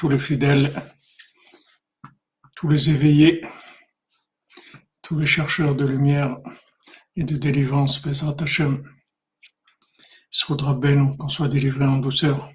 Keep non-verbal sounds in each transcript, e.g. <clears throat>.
tous les fidèles, tous les éveillés, tous les chercheurs de lumière et de délivrance, Bezrat Hashem. Soudra Ben, qu'on soit délivré en douceur.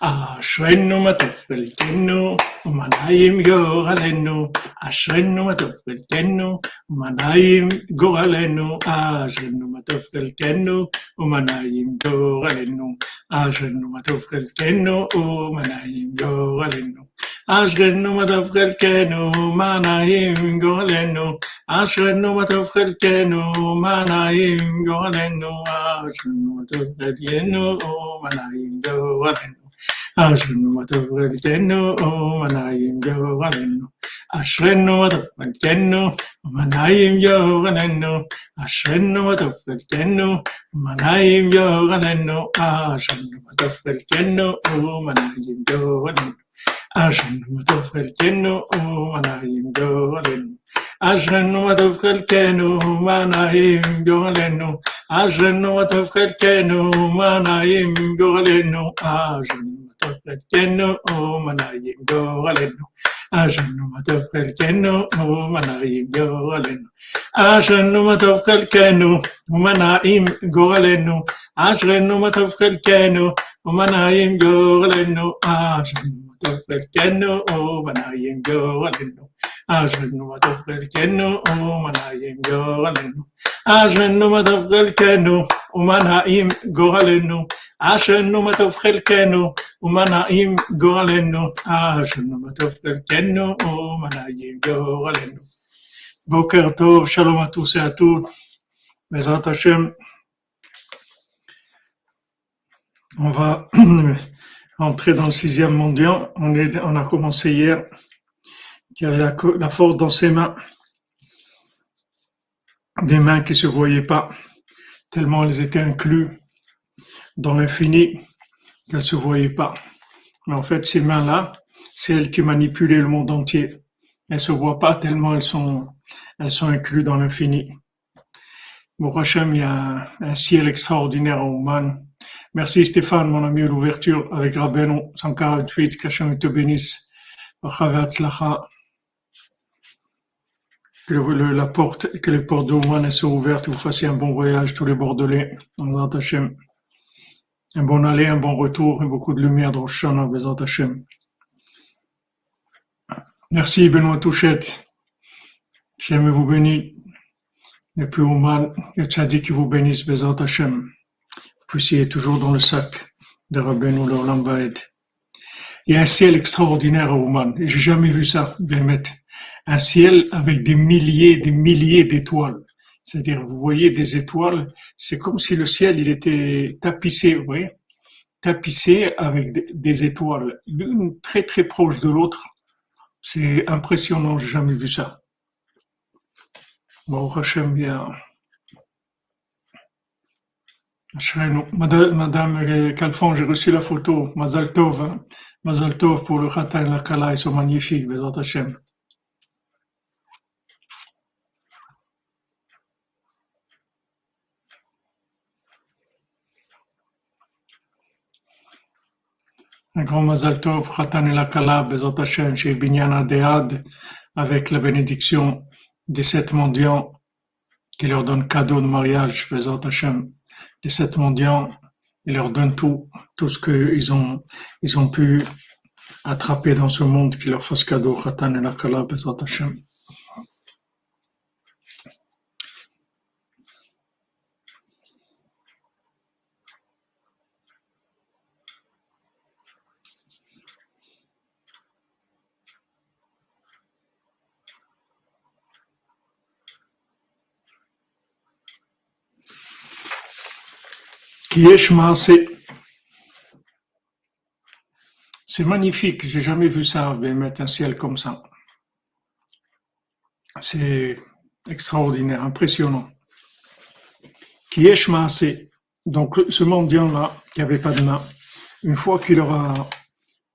אשרנו מה טוב חלקנו, ומנעים גורלנו. אשרנו מה טוב חלקנו, ומנעים גורלנו. אשרנו מה טוב חלקנו, ומנעים גורלנו. אשרנו מה טוב חלקנו, ומנעים גורלנו. אשרנו מה טוב חלקנו, מה נעים גורלנו. אשרנו מה טוב חלקנו, מה נעים גורלנו. אשרנו מה טוב חלקנו, מה נעים גורלנו. אשרנו מה טוב חלקנו, ומנעים גורלנו. אשרנו מה טוב חלקנו, ומנעים גורלנו. אשרנו מה טוב חלקנו, ומנעים גורלנו. אשרנו מה טוב חלקנו, ומנעים גורלנו. אשרנו מה טוב חלקנו, ומנעים גורלנו. אשרנו מה טוב חלקנו, מה נעים גורלנו. אשרנו מה טוב חלקנו, מה נעים גורלנו. אשרנו מה טוב חלקנו, מה נעים גורלנו. אשרנו מה טוב חלקנו, מה נעים גורלנו. אשרנו מה טוב חלקנו, ומה נעים גורלנו. אשרנו מה טוב חלקנו, ומה נעים גורלנו. אשרנו מה טוב חלקנו, ומה נעים גורלנו. Ashenu matov chelkenu umanaim goralenu. Ashenu matov chelkenu umanaim goralenu. Ashenu matov chelkenu umanaim goralenu. Boker tov shalom a tous et à toutes. Bezrat On va <clears throat> entrer dans le sixième mondial. On a commencé hier qui avait la, force dans ses mains, des mains qui se voyaient pas, tellement elles étaient incluses dans l'infini qu'elles se voyaient pas. Mais en fait, ces mains-là, c'est elles qui manipulaient le monde entier. Elles se voient pas tellement elles sont, elles sont incluses dans l'infini. Bon, Hachem, il y a un, un, ciel extraordinaire en Oman. Merci Stéphane, mon ami, l'ouverture avec Rabbeinu 148, qu'Hachem te bénisse. Que la porte, que les portes d'Oman soient ouvertes, vous fassiez un bon voyage, tous les Bordelais, Bezat Hashem. Un bon aller, un bon retour, et beaucoup de lumière dans le Shana, Bezat Hashem. Merci Benoît Touchette. J'aime vous bénir. Depuis Oman, le Tchadi qui vous bénisse, Bezat Hashem. Vous puissiez toujours dans le sac de Rabbeinu Lorlam Baed. Il y a un ciel extraordinaire à Oman. J'ai jamais vu ça, Bémet. Un ciel avec des milliers, des milliers d'étoiles. C'est-à-dire, vous voyez des étoiles, c'est comme si le ciel, il était tapissé, vous voyez, tapissé avec des étoiles, l'une très très proche de l'autre. C'est impressionnant, j'ai jamais vu ça. Bon, Hachem, bien. Madame, Madame Calfon, j'ai reçu la photo. Mazal Tov, hein? Mazal Tov pour le Khatan et la Kala, ils sont magnifiques, Bezat Hachem. Un grand Mazal Tov, Khatan et la Kala, Bezat Hachem, chez Binyan Adéad, avec la bénédiction des sept mendiants qui leur donnent cadeau de mariage, Bezat Hachem. Les sept mendiants, il leur donne tout, tout ce qu'ils ont, ils ont pu attraper dans ce monde, qui leur fasse cadeau, Khatan et la Kala, Bezat Yesh Maaseh. C'est magnifique, j'ai jamais vu ça, mettre un ciel comme ça. C'est extraordinaire, impressionnant. Yesh Maaseh. Donc ce mendiant-là, qui avait pas de main, une fois qu'il leur a,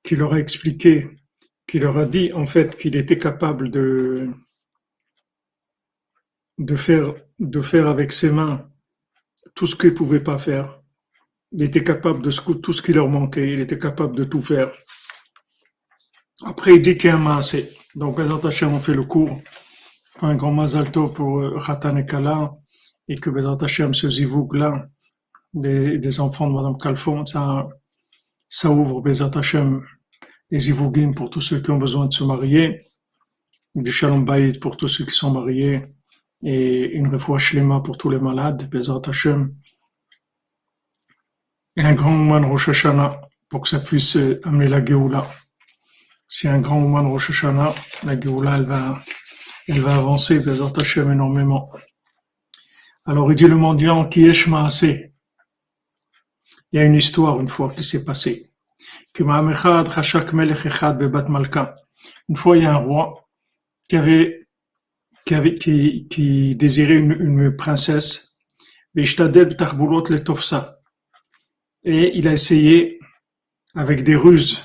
qu'il leur a expliqué, qu'il leur a dit en fait qu'il était capable de, faire, avec ses mains tout ce qu'il pouvait pas faire, il était capable de tout ce qui leur manquait, il était capable de tout faire. Après, il dit qu'il y a un maasé. Donc, Bezat Hashem, on fait le cours. Un grand mazal tov pour euh, Khatan et Kala. Et que Bezat Hashem, ce zivouk là, des, enfants de Madame Kalfon, ça, ça ouvre Bezat Hashem, les zivougim pour tous ceux qui ont besoin de se marier. Du shalom bayit pour tous ceux qui sont mariés. Et une refoua shlema pour tous les malades. Hashem. Et un grand de Rosh Hashanah pour que ça puisse euh, amener la Géoula. C'est un grand de Rosh Hashanah, la Géoula, elle va, elle va avancer, Bezat Hashem, énormément. Alors, il dit le mendiant qui est assez? Il y a une histoire une fois qui s'est passée. Une fois, il y a un roi qui avait, qui avait, qui, qui désirait une, une princesse. Et il a essayé avec des ruses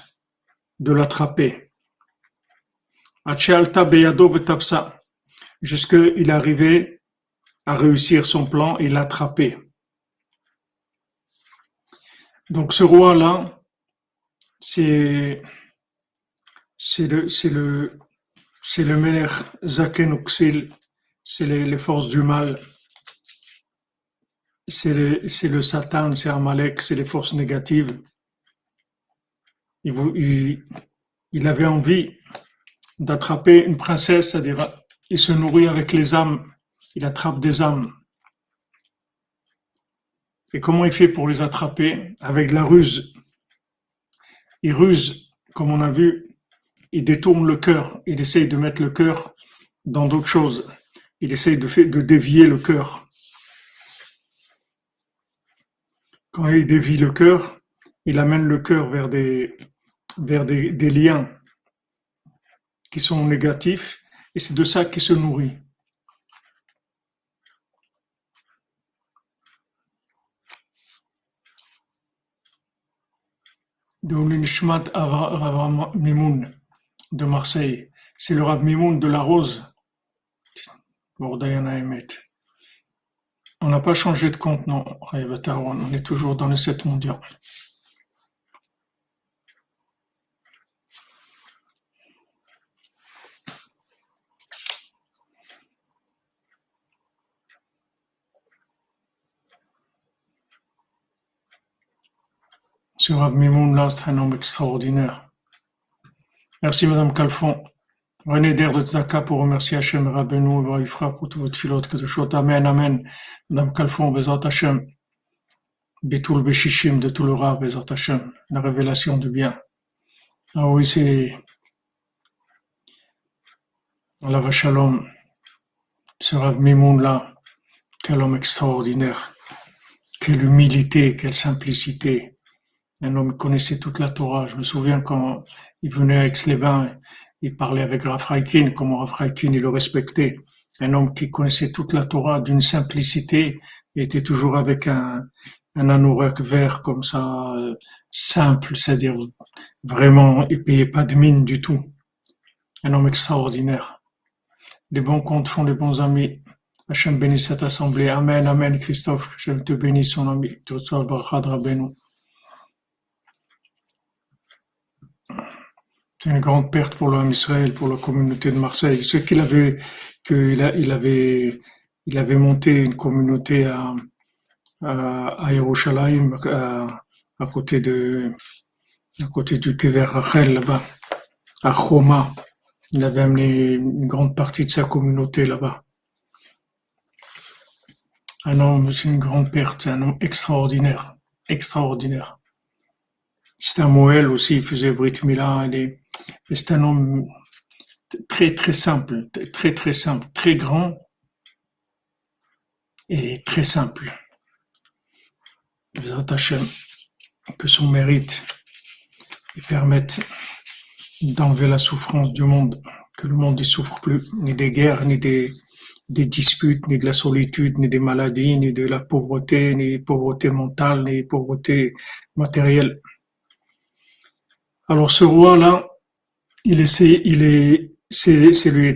de l'attraper. Jusqu'il arrivait à réussir son plan et l'attraper. Donc ce roi-là, c'est le c'est le c'est le c'est les, forces du mal, c'est le, Satan, c'est Amalek, c'est les forces négatives il, avait envie d'attraper une princesse, c'est-à-dire il se nourrit avec les âmes, il attrape des âmes. Et comment il fait pour les attraper? Avec la ruse. Il ruse, comme on a vu, il détourne le cœur, il essaye de mettre le cœur dans d'autres choses. Il essaye de dévier le cœur. Quand il dévie le cœur, il amène le cœur vers des, vers des, liens qui sont négatifs et c'est de ça qu'il se nourrit. de Marseille. C'est le Rav Mimoun de la Rose. On n'a pas changé de compte, non, on est toujours dans le 7 mondial. Sur Rav là, c'est un homme extraordinaire. Merci Madame Calfon. René Der de Tzaka pour remercier Hachem Rabbeinu et pour tout votre filote que de. Amen, Amen. Madame Calfon, Bezat Hachem. Bitul Beshishim de tout le Bezat Hachem. La révélation du bien. Ah oui, c'est. Allah Shalom. Ce Rav Mimoun là, quel homme extraordinaire. Quelle humilité, quelle simplicité un homme qui connaissait toute la Torah. Je me souviens quand il venait à Aix-les-Bains, il parlait avec Rafraikin, comment Rafraikin il le respectait. Un homme qui connaissait toute la Torah d'une simplicité, il était toujours avec un, un anorak vert comme ça, simple, c'est-à-dire vraiment, il payait pas de mine du tout. Un homme extraordinaire. Les bons comptes font les bons amis. Hachem bénisse cette assemblée. Amen, Amen, Christophe. Je te bénis, son ami. C'est une grande perte pour l'homme Israël, pour la communauté de Marseille. Ce qu'il avait, qu'il il avait, il avait monté une communauté à, à, à à, côté de, à côté du Kever Rachel, là-bas, à Choma. Il avait amené une grande partie de sa communauté là-bas. Un homme, c'est une grande perte, c'est un homme extraordinaire, extraordinaire. C'est un Moël aussi, il faisait Brit Mila, il c'est un homme très très simple, très très simple, très grand et très simple. que son mérite lui permette d'enlever la souffrance du monde, que le monde ne souffre plus, ni des guerres, ni des, des disputes, ni de la solitude, ni des maladies, ni de la pauvreté, ni pauvreté mentale, ni pauvreté matérielle. Alors ce roi-là, il est, il est, c'est, c'est le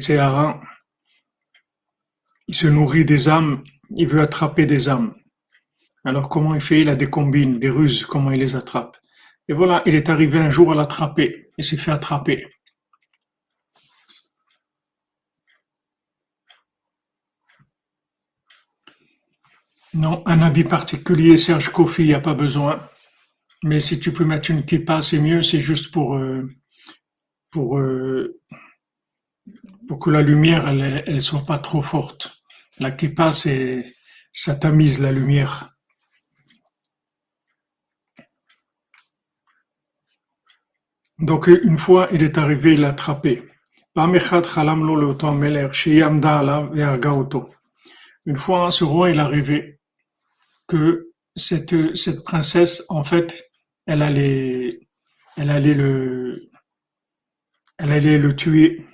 Il se nourrit des âmes, il veut attraper des âmes. Alors comment il fait? Il a des combines, des ruses, comment il les attrape. Et voilà, il est arrivé un jour à l'attraper, il s'est fait attraper. Non, un habit particulier, Serge Kofi, il n'y a pas besoin. Mais si tu peux mettre une kippa, c'est mieux, c'est juste pour... Euh, pour, euh, pour que la lumière, elle, soit pas trop forte. La kippa, c'est, ça tamise la lumière. Donc, une fois, il est arrivé, il l'a attrapé. Une fois, ce roi, il est arrivé que cette, cette princesse, en fait, elle allait, elle allait le, elle allait le tuer.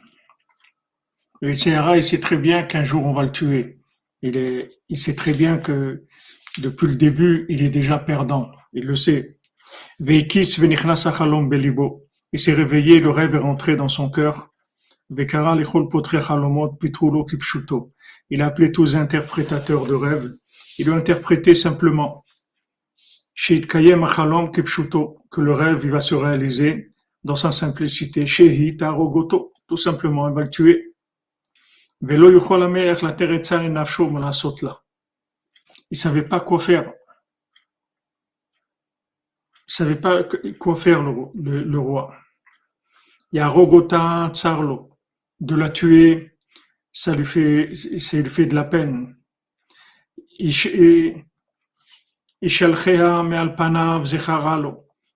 Le il sait très bien qu'un jour on va le tuer. Il est, il sait très bien que depuis le début, il est déjà perdant. Il le sait. Il s'est réveillé, le rêve est rentré dans son cœur. Il a appelé tous les interprétateurs de rêves. Il a interprété simplement que le rêve il va se réaliser dans sa simplicité. Tout simplement, il va le tuer. Il ne savait pas quoi faire. Il savait pas quoi faire, le, le, roi. Il Rogota Tsarlo. De la tuer, ça lui fait, ça lui fait de la peine.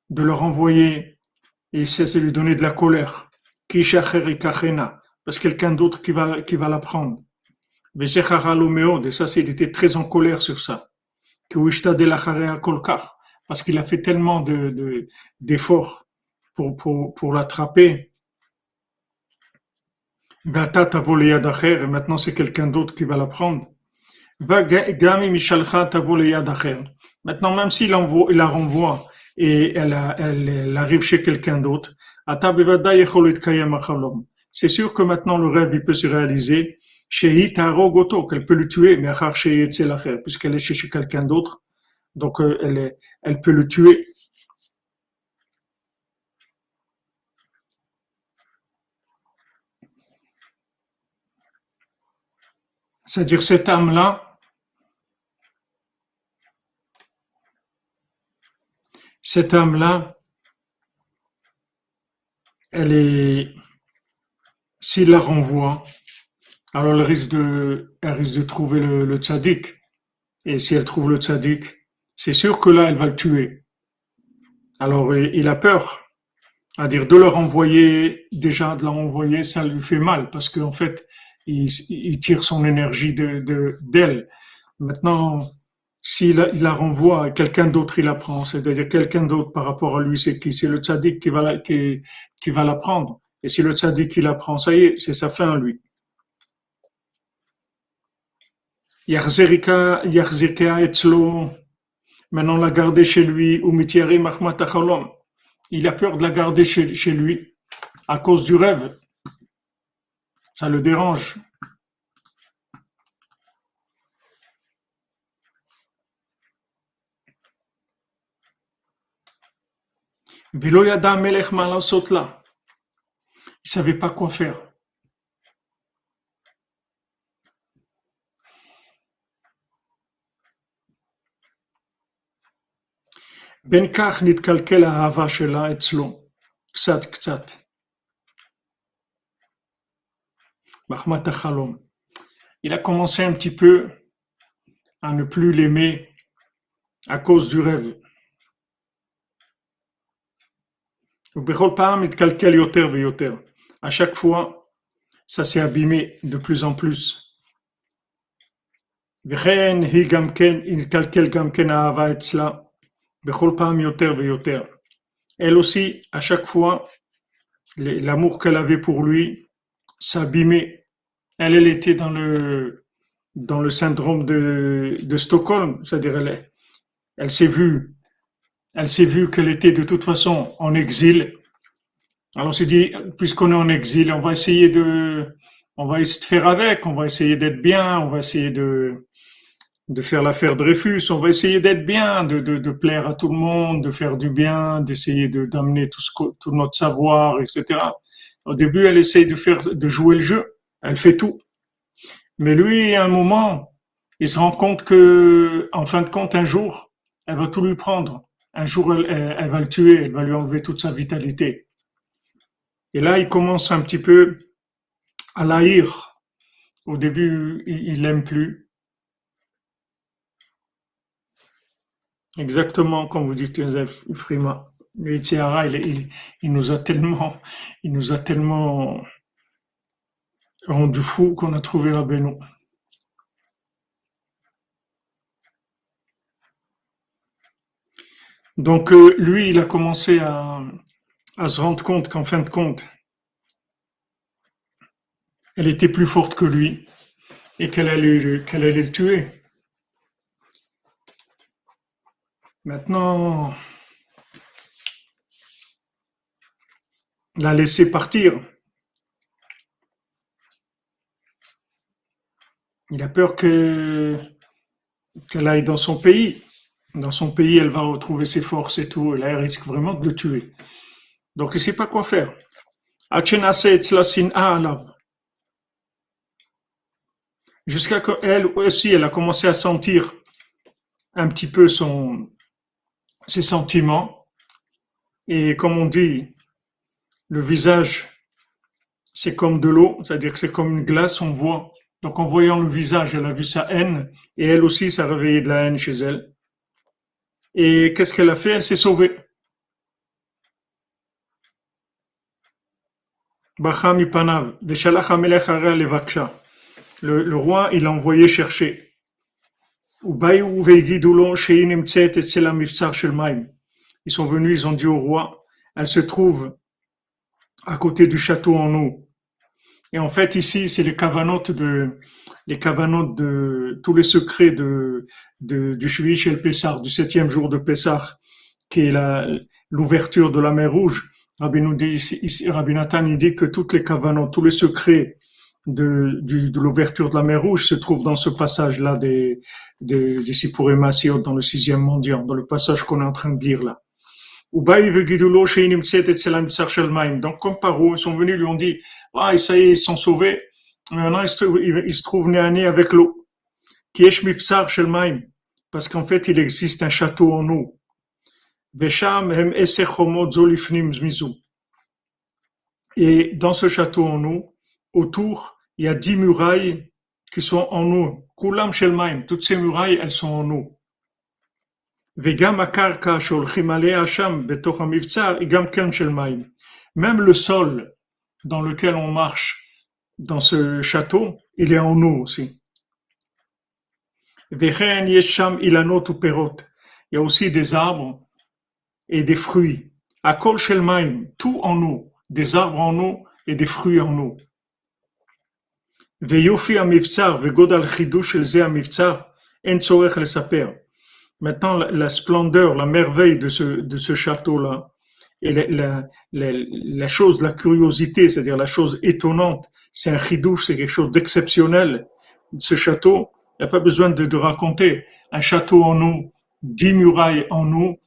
De le renvoyer, et ça, c'est lui donner de la colère. Parce que quelqu'un d'autre qui va, qui va la prendre. Et ça, il était très en colère sur ça. Parce qu'il a fait tellement de, d'efforts pour, pour, pour l'attraper. Et maintenant, c'est quelqu'un d'autre qui va la prendre. Maintenant, même s'il il la renvoie et elle, elle, arrive chez quelqu'un d'autre, c'est sûr que maintenant le rêve il peut se réaliser chez qu'elle peut le tuer, mais puisqu'elle est chez quelqu'un d'autre, donc euh, elle, elle peut le tuer. C'est-à-dire cette âme-là, cette âme-là, elle est, s'il la renvoie, alors elle risque de, elle risque de trouver le, le tzaddik. Et si elle trouve le tzaddik, c'est sûr que là, elle va le tuer. Alors il a peur. À dire de le renvoyer, déjà de la renvoyer, ça lui fait mal parce qu'en fait, il, il, tire son énergie de d'elle. Maintenant, s'il la, renvoie à quelqu'un d'autre, il la prend. C'est-à-dire quelqu'un d'autre par rapport à lui, c'est qui? C'est le tzaddik qui va la, qui, qui prendre. Et si le tzaddik il la prend, ça y est, c'est sa fin lui. Yarzerika, etzlo. Maintenant, la garder chez lui, Il a peur de la garder chez lui à cause du rêve. Ça le dérange. Il ne savait pas quoi faire. בין כך נתקלקל האהבה שלה אצלו, קצת קצת. מחמת החלום. Il a commencé un petit peu à ne plus l'aimer à cause du rêve. À chaque fois, ça s'est abîmé de plus en plus. Elle aussi, à chaque fois, l'amour qu'elle avait pour lui s'abîmait. Elle, elle était dans le, syndrome de, de Stockholm, c'est-à-dire elle, elle s'est vue elle s'est vue qu'elle était de toute façon en exil. Alors on s'est dit, puisqu'on est en exil, on va essayer de, on va essayer de faire avec, on va essayer d'être bien, on va essayer de, de faire l'affaire Dreyfus, on va essayer d'être bien, de, de, plaire à tout le monde, de faire du bien, d'essayer de, d'amener tout, ce, tout notre savoir, etc. Au début, elle essaye de faire, de jouer le jeu, elle fait tout. Mais lui, à un moment, il se rend compte que, en fin de compte, un jour, elle va tout lui prendre. Un jour, elle, va le tuer, elle va lui enlever toute sa vitalité. Et là, il commence un petit peu à l'haïr. Au début, il l'aime plus. Exactement comme vous dites, Frima. Le il, il, nous a tellement, il nous a tellement rendu fou qu'on a trouvé la Donc euh, lui, il a commencé à, se rendre compte qu'en fin de compte, elle était plus forte que lui et qu'elle allait, le tuer. Maintenant, la laisser partir. Il a peur que qu'elle aille dans son pays. Dans son pays, elle va retrouver ses forces et tout. Et là, elle risque vraiment de le tuer. Donc, il ne sait pas quoi faire. Jusqu'à qu'elle aussi, elle a commencé à sentir un petit peu ses sentiments. Et comme on dit, le visage, c'est comme de l'eau, c'est-à-dire que c'est comme une glace, on voit. Donc en voyant le visage, elle a vu sa haine, et elle aussi, ça a réveillé de la haine chez elle. Et qu'est-ce qu'elle a fait? Elle s'est sauvée. Le, le roi, il a envoyé chercher. Ils sont venus, ils ont dit au roi, elle se trouve à côté du château en eau. Et en fait, ici, c'est les cavanotes de, les cavanotes de tous les secrets de, de du Shvish el du septième jour de Pessar, qui est la, l'ouverture de la mer Rouge. Rabbi nous dit, Rabbi Nathan, dit que toutes les cavanotes, tous les secrets de, de l'ouverture de la mer Rouge se trouvent dans ce passage-là des, des, des dans le sixième mondial, dans le passage qu'on est en train de lire là. Donc, comme Paro, ils sont venus, lui ont dit, ah, ça y est, ils sont sauvés. Ils se, trouvent nez à nez avec l'eau. Parce qu'en fait, il existe un château en eau. Et dans ce château en eau, autour, il y a dix murailles qui sont en eau. Toutes ces murailles, elles sont en eau. Même le sol dans lequel on marche dans ce château, il est en eau aussi. Il y a aussi des arbres et des fruits. tout en eau, des arbres en eau et des fruits en eau. Maintenant, la, splendeur, la merveille de ce, de ce château-là, et la, la, la, chose, la curiosité, c'est-à-dire la chose étonnante, c'est un chidouche, c'est quelque chose d'exceptionnel. Ce château, il n'y a pas besoin de, de, raconter. Un château en eau, dix murailles en eau,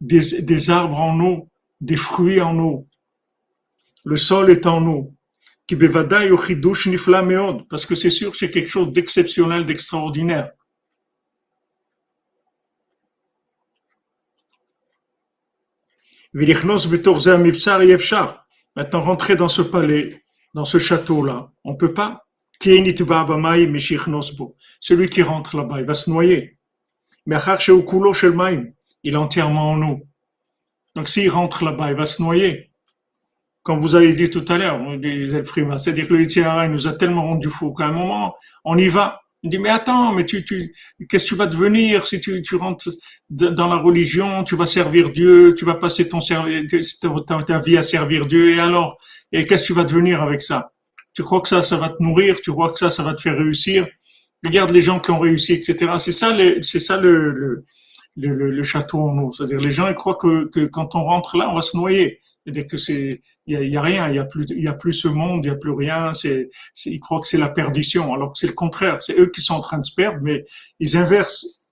des, des arbres en eau, des fruits en eau. Le sol est en eau. Parce que c'est sûr, c'est quelque chose d'exceptionnel, d'extraordinaire. Maintenant, rentrer dans ce palais, dans ce château-là, on peut pas. Celui qui rentre là-bas, il va se noyer. Il est entièrement en eau. Donc s'il rentre là-bas, il va se noyer. Comme vous avez dit tout à l'heure, c'est-à-dire que le Yitzhara, nous a tellement rendu fou qu'à un moment, on y va. Il dit, mais attends, mais tu, tu, qu'est-ce que tu vas devenir si tu, tu rentres dans la religion, tu vas servir Dieu, tu vas passer ton ta, ta vie à servir Dieu, et alors, et qu'est-ce que tu vas devenir avec ça? Tu crois que ça, ça va te nourrir, tu crois que ça, ça va te faire réussir? Regarde les gens qui ont réussi, etc. C'est ça, c'est ça le, le, le, le, château en eau. C'est-à-dire, les gens, ils croient que, que quand on rentre là, on va se noyer. C'est-à-dire que c'est, il y a, rien, il y a plus, il y a plus ce monde, il y a plus rien. C'est, ils croient que c'est la perdition, alors que c'est le contraire. C'est eux qui sont en train de se perdre, mais ils inversent.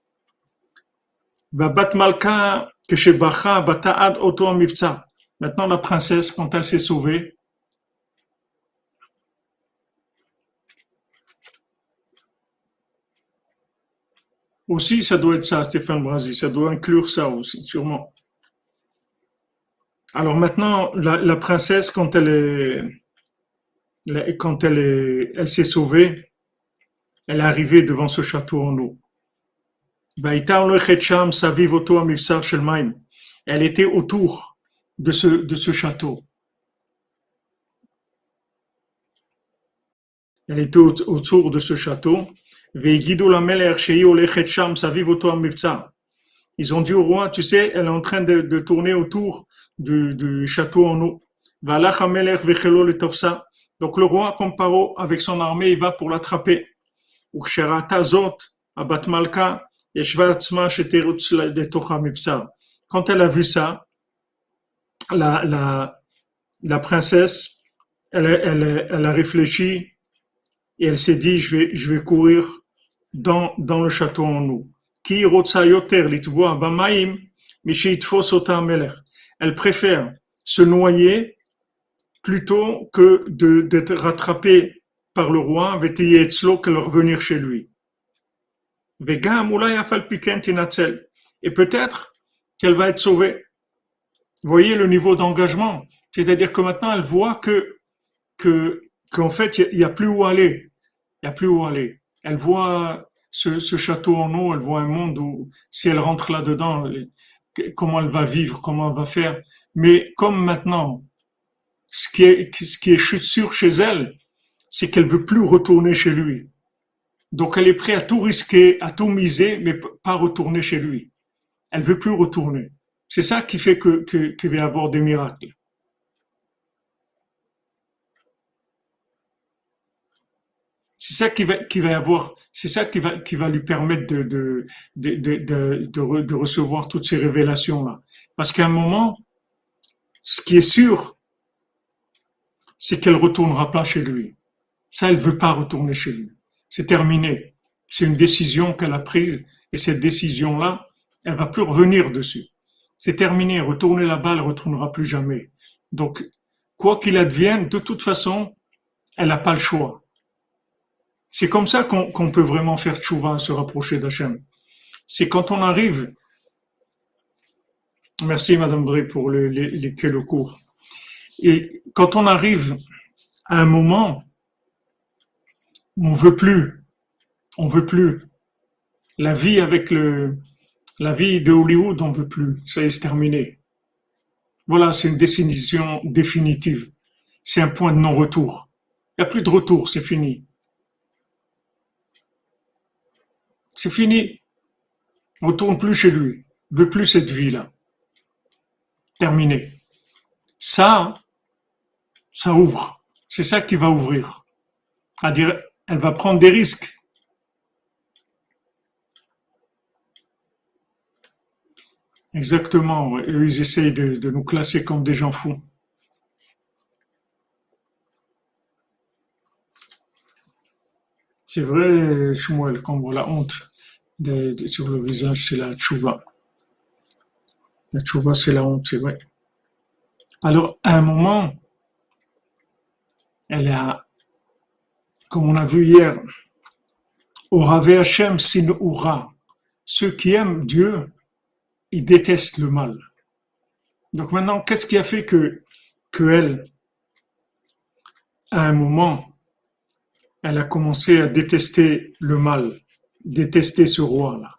Maintenant, la princesse, quand elle s'est sauvée, Aussi, ça doit être ça, Stéphane Brasi, ça doit inclure ça aussi, sûrement. Alors maintenant, la, princesse, quand elle est, quand elle est, elle s'est sauvée, elle est arrivée devant ce château en eau. Elle était autour de ce, de ce château. Elle était autour de ce château. Ils ont dit au roi, tu sais, elle est en train de, tourner autour du, château en eau. Donc le roi, comme Paro, avec son armée, il va pour l'attraper. Quand elle a vu ça, la, la, la princesse, elle, elle, elle a réfléchi et elle s'est dit, je vais, je vais courir dans, dans le château en eau. Elle préfère se noyer plutôt que d'être rattrapée par le roi, que de revenir chez lui. Et peut-être qu'elle va être sauvée. Vous voyez le niveau d'engagement. C'est-à-dire que maintenant, elle voit que, que, qu'en fait, il n'y a, plus où aller. Il n'y a plus où aller. Elle voit ce, château en eau, elle voit un monde où, si elle rentre là-dedans, comment elle va vivre, comment elle va faire. Mais comme maintenant, ce qui est, ce qui est sûr chez elle, c'est qu'elle veut plus retourner chez lui. Donc elle est prête à tout risquer, à tout miser, mais pas retourner chez lui. Elle veut plus retourner. C'est ça qui fait que, que, qu'il va y avoir des miracles. C'est ça qui va, qui va lui permettre de, recevoir toutes ces révélations-là. Parce qu'à un moment, ce qui est sûr, c'est qu'elle retournera pas chez lui. Ça, elle veut pas retourner chez lui. C'est terminé. C'est une décision qu'elle a prise et cette décision-là, elle va plus revenir dessus. C'est terminé. Retourner là-bas, elle retournera plus jamais. Donc, quoi qu'il advienne, de toute façon, elle n'a pas le choix. C'est comme ça qu'on peut vraiment faire tchouva, se rapprocher d'Hachem. C'est quand on arrive. Merci Madame Bré pour les, les, le cours. Et quand on arrive à un moment où on veut plus, on veut plus. La vie avec le, la vie de Hollywood, on veut plus. Ça est, c'est terminé. Voilà, c'est une décision définitive. C'est un point de non-retour. Il n'y a plus de retour, c'est fini. C'est fini. On ne tourne plus chez lui. ne veut plus cette vie-là. Terminé. Ça, ça ouvre. C'est ça qui va ouvrir. À dire, elle va prendre des risques. Exactement. ils essayent de, nous classer comme des gens fous. C'est vrai, Shmuel, quand on voit la honte sur le visage, c'est la tchouva. La tchouva, c'est la honte, c'est vrai. Alors, à un moment, elle a, comme on a vu hier, Orave Hashem sin ura. Ceux qui aiment Dieu, ils détestent le mal. Donc maintenant, qu'est-ce qui a fait que, que elle, à un moment, elle a commencé à détester le mal, détester ce roi-là.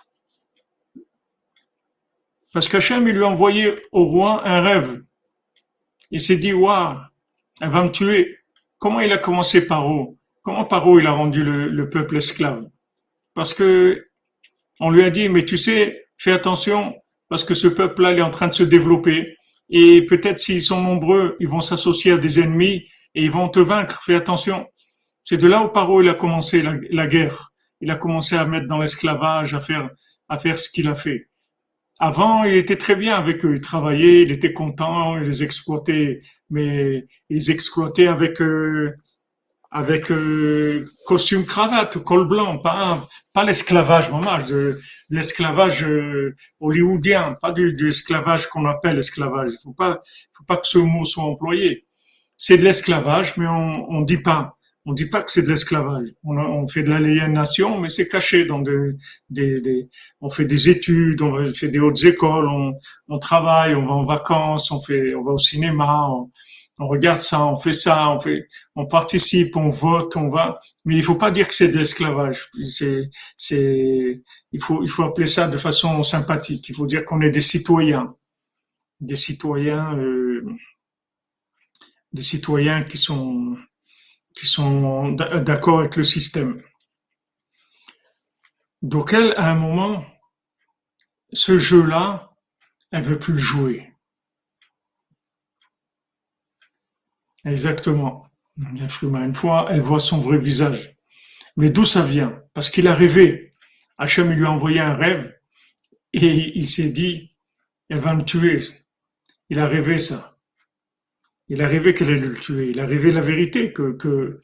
Parce qu'Hachem, il lui a envoyé au roi un rêve. Il s'est dit, waouh, elle va me tuer. Comment il a commencé Paro Comment Paro il a rendu le, peuple esclave? Parce que on lui a dit, mais tu sais, fais attention, parce que ce peuple-là, il est en train de se développer. Et peut-être s'ils sont nombreux, ils vont s'associer à des ennemis et ils vont te vaincre. Fais attention. C'est de là où Paro il a commencé la, guerre. Il a commencé à mettre dans l'esclavage, à faire, à faire ce qu'il a fait. Avant, il était très bien avec eux. Il travaillait, il était content, il les exploitait, mais il les exploitait avec euh, avec euh, costume cravate, col blanc, pas pas l'esclavage vraiment, de l'esclavage euh, hollywoodien, pas du, de l'esclavage qu'on appelle esclavage. Il faut pas faut pas que ce mot soit employé. C'est de l'esclavage, mais on on dit pas On dit pas que c'est de l'esclavage. On, fait de l'aliénation, mais c'est caché dans des, des, on fait des études, on fait des hautes écoles, on, on travaille, on va en vacances, on fait, on va au cinéma, on, on regarde ça, on fait ça, on fait, on participe, on vote, on va, mais il faut pas dire que c'est de l'esclavage. C'est, c'est, il faut, il faut appeler ça de façon sympathique. Il faut dire qu'on est des citoyens, des citoyens, euh, des citoyens qui sont, qui sont d'accord avec le système. Donc elle, à un moment, ce jeu-là, elle veut plus le jouer. Exactement. Une fois, elle voit son vrai visage. Mais d'où ça vient? Parce qu'il a rêvé. Hachem lui a envoyé un rêve et il s'est dit, elle va me tuer. Il a rêvé ça. Il a rêvé qu'elle allait le tuer. Il a rêvé la vérité, que,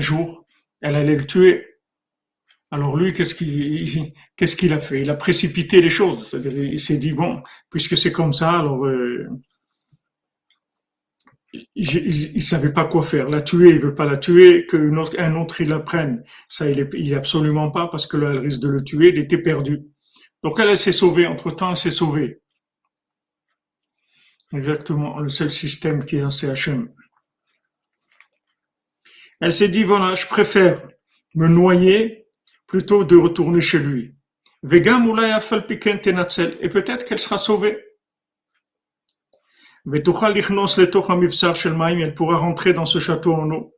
jour, elle allait le tuer. Alors lui, qu'est-ce qu'il a fait? Il a précipité les choses. C'est-à-dire, il s'est dit bon, puisque c'est comme ça, alors euh, il, ne savait pas quoi faire. La tuer, il veut pas la tuer, qu'un autre, il la prenne. Ça, il est, il absolument pas parce que là, elle risque de le tuer. Il était perdu. Donc elle, elle s'est sauvée. Entre temps, elle s'est sauvée. Exactement, le seul système qui est un CHM. Elle s'est dit, voilà, je préfère me noyer plutôt de retourner chez lui. Et peut-être qu'elle sera sauvée. Elle pourra rentrer dans ce château en eau.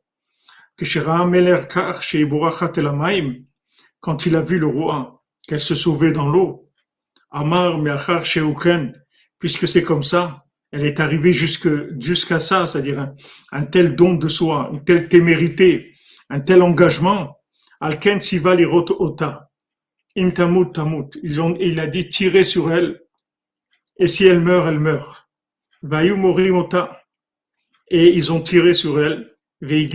Quand il a vu le roi, qu'elle se sauvait dans l'eau, Amar puisque c'est comme ça, elle est arrivée jusqu'à ça, c'est-à-dire un, tel don de soi, une telle témérité, un tel engagement. Alken ota. Im tamut il a dit tirer sur elle. Et si elle meurt, elle meurt. Vayu. Et ils ont tiré sur elle. Et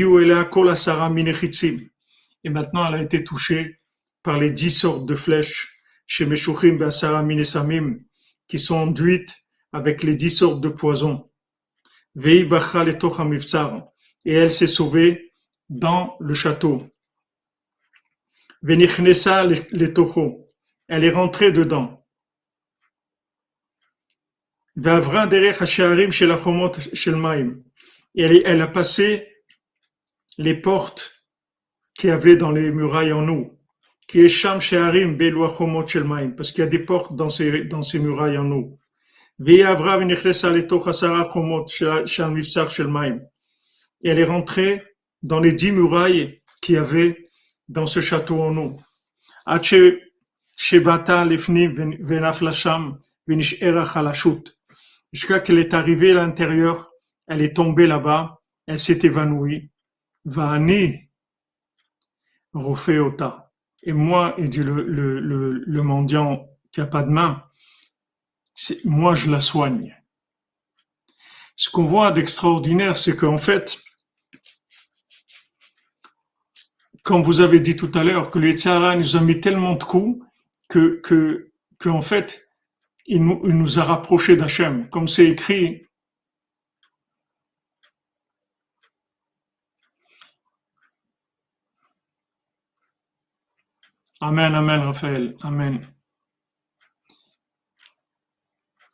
maintenant, elle a été touchée par les dix sortes de flèches chez Meshuchim Minesamim qui sont enduites avec les dix sortes de poisons. Et elle s'est sauvée dans le château. Elle est rentrée dedans. Elle, a passé les portes qu'il y avait dans les murailles en eau. Qui parce qu'il y a des portes dans ces murailles en eau. Et elle est rentrée dans les dix murailles qu'il y avait dans ce château en eau. Jusqu'à qu'elle est arrivée à l'intérieur, elle est tombée là-bas, elle s'est évanouie. Vani Rofeota. Et moi, il dit le, le, le, le mendiant qui a pas de main, moi je la soigne. Ce qu'on voit d'extraordinaire, c'est qu'en fait, comme vous avez dit tout à l'heure, que les Tzara nous a mis tellement de coups que, que, que en fait, il nous, il nous a rapprochés d'Hachem. Comme c'est écrit, Amen, Amen, Raphaël, Amen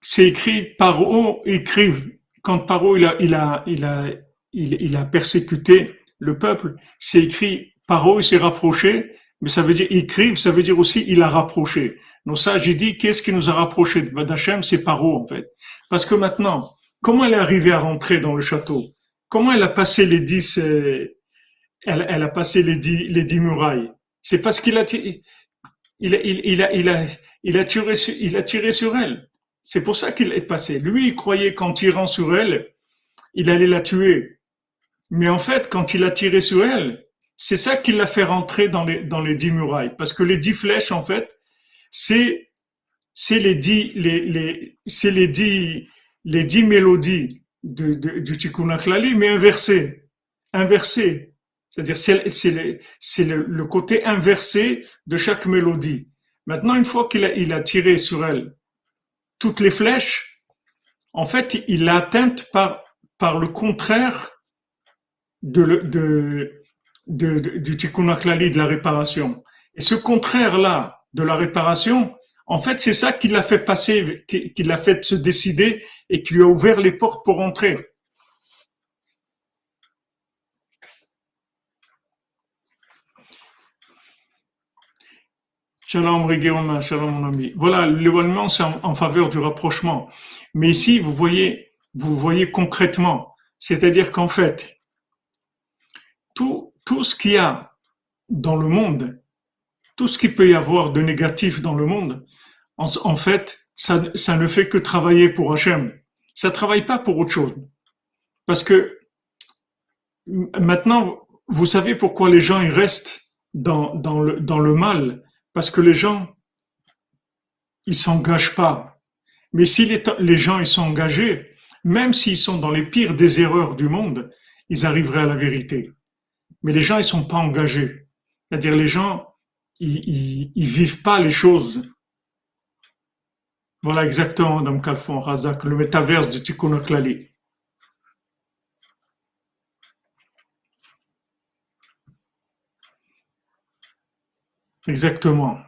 c'est écrit Paro écrive. Quand Paro il a, il a, il a, il, a persécuté le peuple, c'est écrit Paro il s'est rapproché, mais ça veut dire écrive, ça veut dire aussi il a rapproché. Donc ça, j'ai dit qu'est-ce qui nous a rapproché d'Hachem, c'est Paro en fait. Parce que maintenant, comment elle est arrivée à rentrer dans le château? Comment elle a passé les dix, euh, elle, elle, a passé les dix, les dix murailles? C'est parce qu'il a, il, il, il, a, il a, il a tiré, il a tiré sur elle. C'est pour ça qu'il est passé. Lui, il croyait qu'en tirant sur elle, il allait la tuer. Mais en fait, quand il a tiré sur elle, c'est ça qui l'a fait rentrer dans les, dans les dix murailles. Parce que les dix flèches, en fait, c'est, c'est les dix, les, les, c'est les dix, les dix mélodies du Tikkun mais inversées. Inversées. C'est-à-dire, c'est, c'est, c'est le, le, côté inversé de chaque mélodie. Maintenant, une fois qu'il a, il a tiré sur elle, toutes les flèches, en fait, il l'a atteinte par, par le contraire de, de, du tikkun de la réparation. Et ce contraire-là de la réparation, en fait, c'est ça qui l'a fait passer, qui, l'a fait se décider et qui lui a ouvert les portes pour entrer. Mon ami. Voilà, l'éloignement, c'est en, faveur du rapprochement. Mais ici, vous voyez, vous voyez concrètement, c'est-à-dire qu'en fait, tout, tout ce qu'il y a dans le monde, tout ce qu'il peut y avoir de négatif dans le monde, en, fait, ça, ça, ne fait que travailler pour Hachem. Ça travaille pas pour autre chose. Parce que maintenant, vous savez pourquoi les gens ils restent dans, dans, le, dans le mal? Parce que les gens, ils s'engagent pas. Mais si les, gens, ils sont engagés, même s'ils sont dans les pires des erreurs du monde, ils arriveraient à la vérité. Mais les gens, ils sont pas engagés. C'est-à-dire, les gens, ils, ils, vivent pas les choses. Voilà exactement, Madame Calfon, Razak, le métaverse du Tikkun Exactement.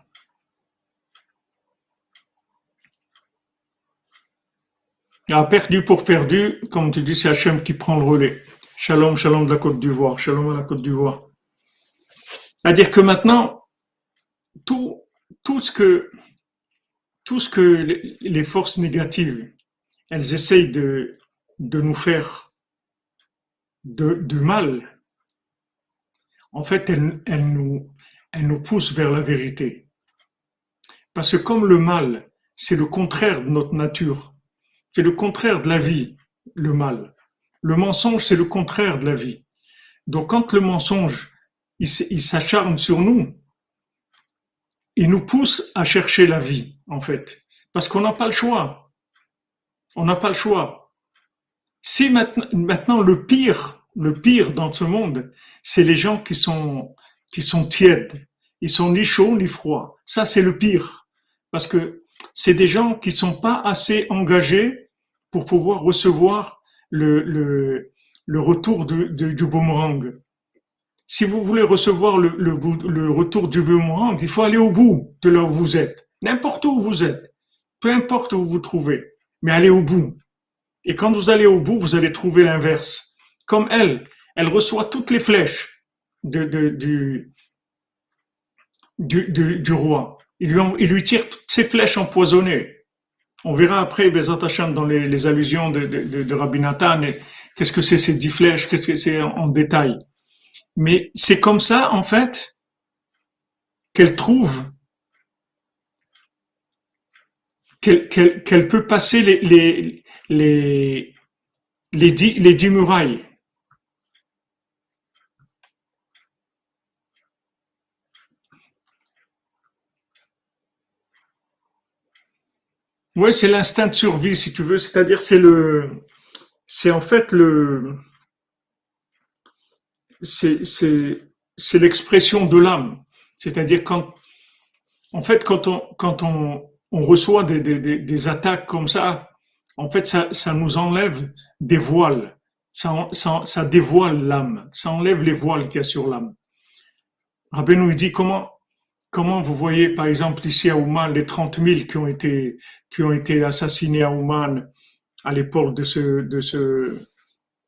perdu pour perdu, comme tu dis, c'est Hachem qui prend le relais. Shalom, shalom de la Côte d'Ivoire, shalom à la Côte d'Ivoire. C'est-à-dire que maintenant, tout, tout ce que, tout ce que les forces négatives, elles essayent de, de nous faire de, de mal, en fait, elles, elles, nous, elle nous pousse vers la vérité. Parce que comme le mal, c'est le contraire de notre nature, c'est le contraire de la vie, le mal. Le mensonge, c'est le contraire de la vie. Donc quand le mensonge, il s'acharne sur nous, il nous pousse à chercher la vie, en fait. Parce qu'on n'a pas le choix. On n'a pas le choix. Si maintenant, maintenant le pire, le pire dans ce monde, c'est les gens qui sont qui sont tièdes. Ils sont ni chauds ni froids. Ça, c'est le pire. Parce que c'est des gens qui sont pas assez engagés pour pouvoir recevoir le, le, retour du, du, du, boomerang. Si vous voulez recevoir le, le, le retour du boomerang, il faut aller au bout de là où vous êtes. N'importe où vous êtes. Peu importe où vous vous trouvez. Mais allez au bout. Et quand vous allez au bout, vous allez trouver l'inverse. Comme elle, elle reçoit toutes les flèches de, de, du, du, du, du, roi. Il lui, il lui tire toutes ses flèches empoisonnées. On verra après, Bezat dans les, allusions de, de, de Rabbi Nathan, qu'est-ce que c'est ces dix flèches, qu'est-ce que c'est en, détail. Mais c'est comme ça, en fait, qu'elle trouve qu'elle qu qu peut passer les, les, les, les, dix, les dix murailles. Oui, c'est l'instinct de survie, si tu veux. C'est-à-dire, c'est le, c'est en fait le, c'est, l'expression de l'âme. C'est-à-dire quand, en fait, quand on, quand on, on reçoit des, des, des, attaques comme ça, en fait, ça, ça nous enlève des voiles. Ça, ça, ça dévoile l'âme. Ça enlève les voiles qu'il y a sur l'âme. Rabbi nous dit comment, Comment vous voyez, par exemple, ici à Ouman, les 30 000 qui ont été, qui ont été assassinés à Ouman à l'époque de ce, de ce,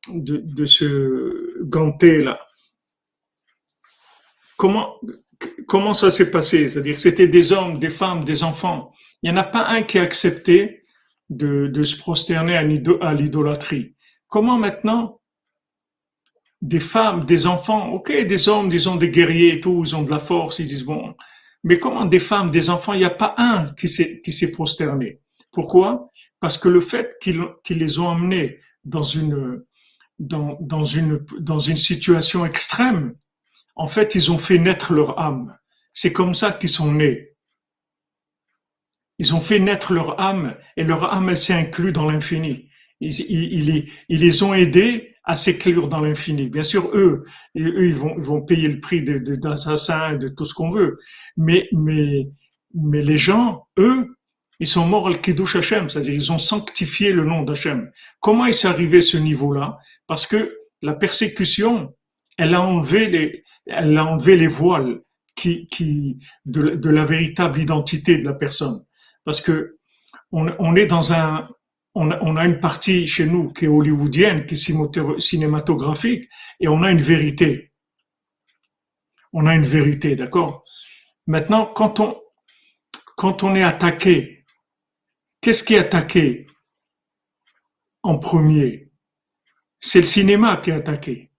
de, ce ganté-là? Comment, comment ça s'est passé? C'est-à-dire c'était des hommes, des femmes, des enfants. Il n'y en a pas un qui a accepté de, de se prosterner à l'idolâtrie. Comment maintenant des femmes, des enfants, ok, des hommes, disons des guerriers et tout, ils ont de la force, ils disent bon, mais comment des femmes, des enfants, il n'y a pas un qui s'est prosterné. Pourquoi? Parce que le fait qu'ils les ont emmenés dans une dans, dans une dans une situation extrême, en fait, ils ont fait naître leur âme. C'est comme ça qu'ils sont nés. Ils ont fait naître leur âme et leur âme, elle s'est inclue dans l'infini. Ils, ils, ils, les ont aidés à s'éclure dans l'infini. Bien sûr, eux, eux, ils vont, ils vont payer le prix d'assassins, de, de, de tout ce qu'on veut. Mais, mais, mais les gens, eux, ils sont morts al kiddush Hashem, c'est-à-dire ils ont sanctifié le nom d'Hachem. Comment ils sont arrivés à ce niveau-là? Parce que la persécution, elle a enlevé les, elle a enlevé les voiles qui, qui, de, la véritable identité de la personne. Parce que on, est dans un, on on a, une partie chez nous qui est hollywoodienne, qui est cinématographique, et on a une vérité. On a une vérité, d'accord? Maintenant, quand on, est attaqué, qu'est-ce qui est attaqué en premier? C'est le cinéma qui est attaqué.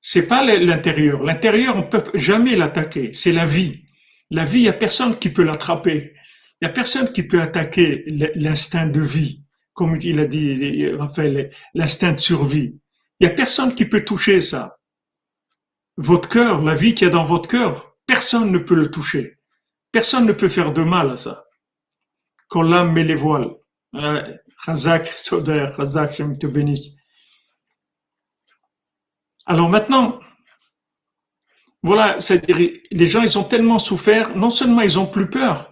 C'est pas l'intérieur. L'intérieur, on peut jamais l'attaquer. C'est la vie. La vie, il y a personne qui peut l'attraper. Il y a personne qui peut attaquer l'instinct de vie, comme il a dit Raphaël, l'instinct de survie. Il y a personne qui peut toucher ça. Votre cœur, la vie qu'il y a dans votre cœur, personne ne peut le toucher. Personne ne peut faire de mal à ça. Quand l'âme met les voiles. Razak, Soder, Razak, je te bénisse. Alors maintenant, voilà, c'est-à-dire, les gens, ils ont tellement souffert, non seulement ils ont plus peur,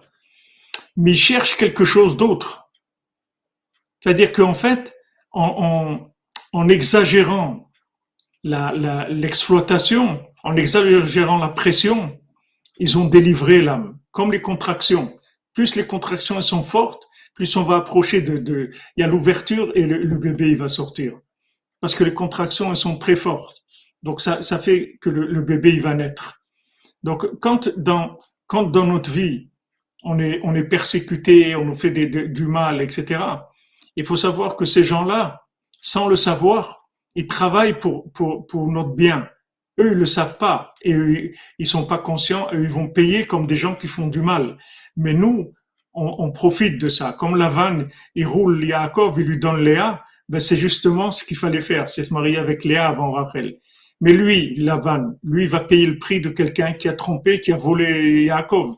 mais ils cherchent quelque chose d'autre. C'est-à-dire qu'en fait, en, exagérant l'exploitation, en exagérant la pression, ils ont délivré l'âme, comme les contractions. Plus les contractions sont fortes, plus on va approcher de, il y a l'ouverture et le, bébé il va sortir. Parce que les contractions elles sont très fortes. Donc ça, ça fait que le, bébé il va naître. Donc quand dans quand dans notre vie on est on est persécuté, on nous fait du mal, etc. Il faut savoir que ces gens-là, sans le savoir, ils travaillent pour pour pour notre bien. Eux, ils le savent pas et eux, ils sont pas conscients et ils vont payer comme des gens qui font du mal. Mais nous, on, on profite de ça. Comme Lavan, il roule Yaakov, il lui donne Léa, ben c'est justement ce qu'il fallait faire, c'est se marier avec Léa avant Rachel. Mais lui, Lavan, lui va payer le prix de quelqu'un qui a trompé, qui a volé Yaakov.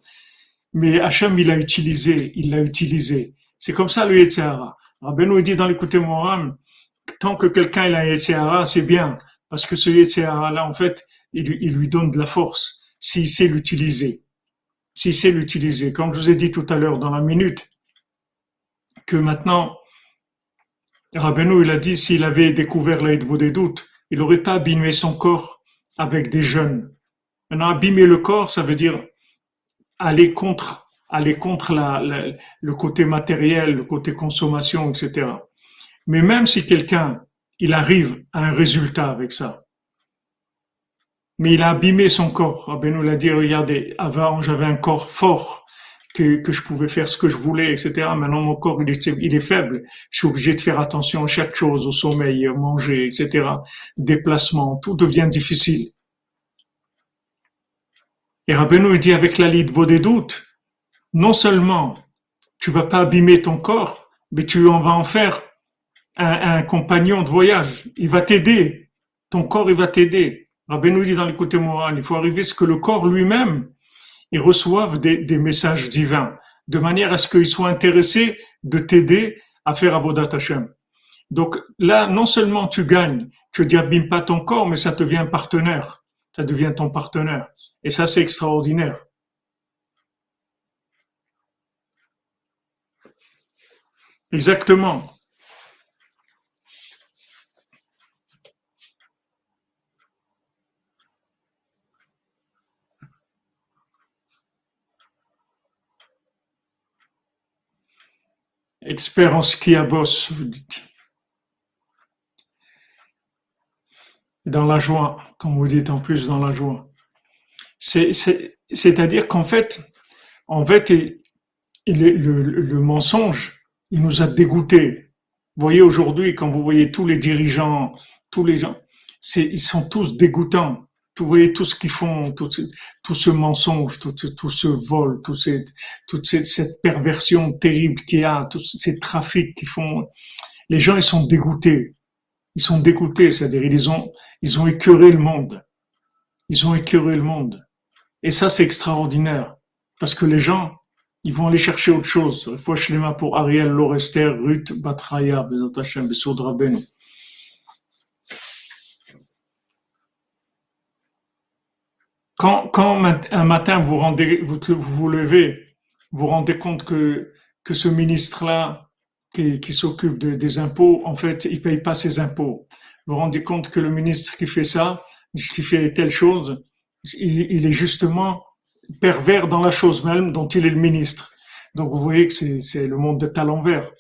Mais Hachem, il l'a utilisé, il l'a utilisé. C'est comme ça le Yetzirah. nous dit dans l'écouter Moram, tant que quelqu'un a un c'est bien, parce que ce Yetzirah-là, en fait, il, il, lui donne de la force, s'il sait l'utiliser. S'il sait l'utiliser. Comme je vous ai dit tout à l'heure dans la minute, que maintenant, Rabbeinu, il a dit, s'il avait découvert l'aide des doutes, il n'aurait pas abîmé son corps avec des jeunes. Maintenant, abîmer le corps, ça veut dire aller contre, aller contre la, le côté matériel, le côté consommation, etc. Mais même si quelqu'un, il arrive à un résultat avec ça, mais il a abîmé son corps. Ben nous l'a dit, regardez, avant j'avais un corps fort, que, je pouvais faire ce que je voulais, etc. Maintenant, mon corps, il est, faible. Je suis obligé de faire attention à chaque chose, au sommeil, manger, etc. Déplacement, tout devient difficile. Et Rabbeinu dit avec la beau des doutes, non seulement tu vas pas abîmer ton corps, mais tu en vas en faire un, compagnon de voyage. Il va t'aider. Ton corps, il va t'aider. Rabbeinu dit dans les côtés moraux, il faut arriver à ce que le corps lui-même, ils reçoivent des, messages divins, de manière à ce qu'ils soient intéressés de t'aider à faire Avodat Hashem. Donc là, non seulement tu gagnes, tu ne pas ton corps, mais ça devient partenaire. Ça devient ton partenaire. Et ça, c'est extraordinaire. Exactement. Expert en ski vous dites. Dans la joie, comme vous dites en plus dans la joie. C'est-à-dire qu'en fait, en fait, le, mensonge, il nous a dégoûtés. Vous voyez aujourd'hui, quand vous voyez tous les dirigeants, tous les gens, ils sont tous dégoûtants vous voyez tout ce qu'ils font, tout, ce mensonge, tout, ce vol, tout toute cette, perversion terrible qu'il y a, tous ces trafics qui font. Les gens, ils sont dégoûtés. Ils sont dégoûtés, c'est-à-dire ils ont, ils écœuré le monde. Ils ont écœuré le monde. Et ça, c'est extraordinaire. Parce que les gens, ils vont aller chercher autre chose. Fois mains pour Ariel, Lorester, Ruth, Batraya, Bezat Hashem, Quand, quand un matin vous rendez, vous, vous levez, vous rendez compte que, que ce ministre-là, qui, qui s'occupe des impôts, en fait, il paye pas ses impôts. Vous vous rendez compte que le ministre qui fait ça, qui fait telle chose, il, est justement pervers dans la chose même dont il est le ministre. Donc vous voyez que c'est le monde de à l'envers.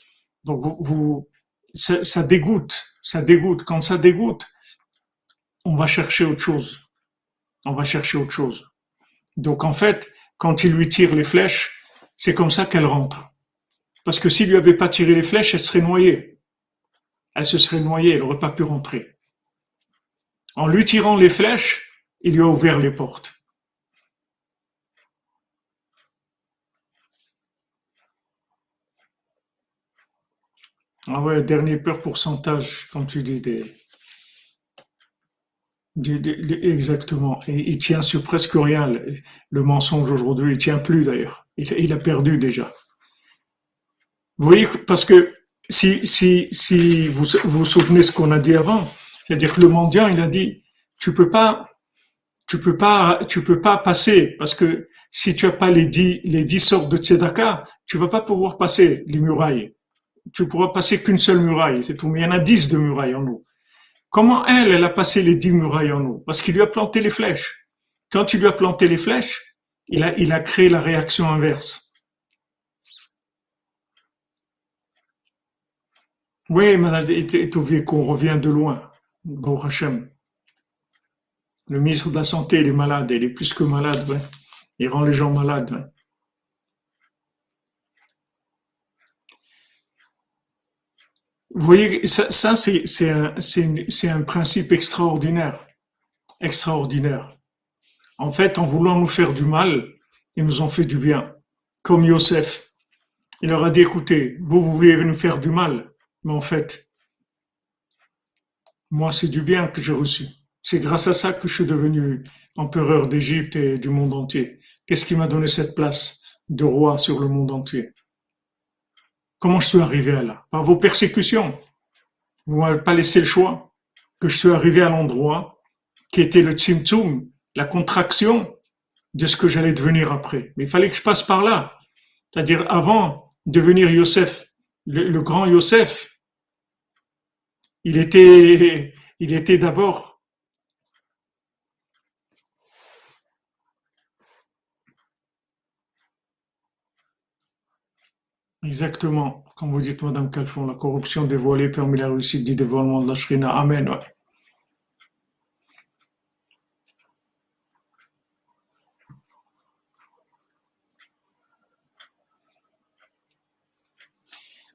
Donc vous, vous ça, ça, dégoûte, ça dégoûte. Quand ça dégoûte, on va chercher autre chose. On va chercher autre chose. Donc en fait, quand il lui tire les flèches, c'est comme ça qu'elle rentre. Parce que s'il lui avait pas tiré les flèches, elle serait noyée. Elle se serait noyée, elle n'aurait pas pu rentrer. En lui tirant les flèches, il lui a ouvert les portes. Ah ouais, dernier peur pourcentage, comme tu dis, des, exactement. Et il tient sur presque rien. Le, mensonge aujourd'hui, il tient plus d'ailleurs. Il, a perdu déjà. Vous voyez, parce que si, si, si vous vous, souvenez ce qu'on a dit avant, c'est-à-dire que le mendiant, il a dit, tu peux pas, tu peux pas, tu peux pas passer parce que si tu as pas les dix, les dix sortes de tzedaka, tu vas pas pouvoir passer les murailles. Tu pourras passer qu'une seule muraille, c'est tout. Mais il y en a dix de murailles en nous. Comment elle, elle a passé les dix murailles en nous Parce qu'il lui a planté les flèches. Quand il lui a planté les flèches, il a, créé la réaction inverse. Oui, madame, qu'on revient de loin. Bon. Le ministre de la Santé, il est malade, il est plus que malade. Il rend les gens malades. Vous voyez, ça, c'est un, principe extraordinaire. Extraordinaire. En fait, en voulant nous faire du mal, ils nous ont fait du bien. Comme Yosef. Il leur a dit, écoutez, vous, vous voulez nous faire du mal, mais en fait, moi, c'est du bien que j'ai reçu. C'est grâce à ça que je suis devenu empereur d'Égypte et du monde entier. Qu'est-ce qui m'a donné cette place de roi sur le monde entier? Comment je suis arrivé à là? Par vos persécutions. Vous m'avez pas laissé le choix. Que je suis arrivé à l'endroit qui était le tzimtzum, la contraction de ce que j'allais devenir après. Mais il fallait que je passe par là. C'est-à-dire avant de devenir Yosef, le, grand Yosef, il était, il était d'abord Exactement. Comme vous dites, Madame Calfon, la corruption dévoilée permet la réussite du dévoilement de la Shrina. Amen.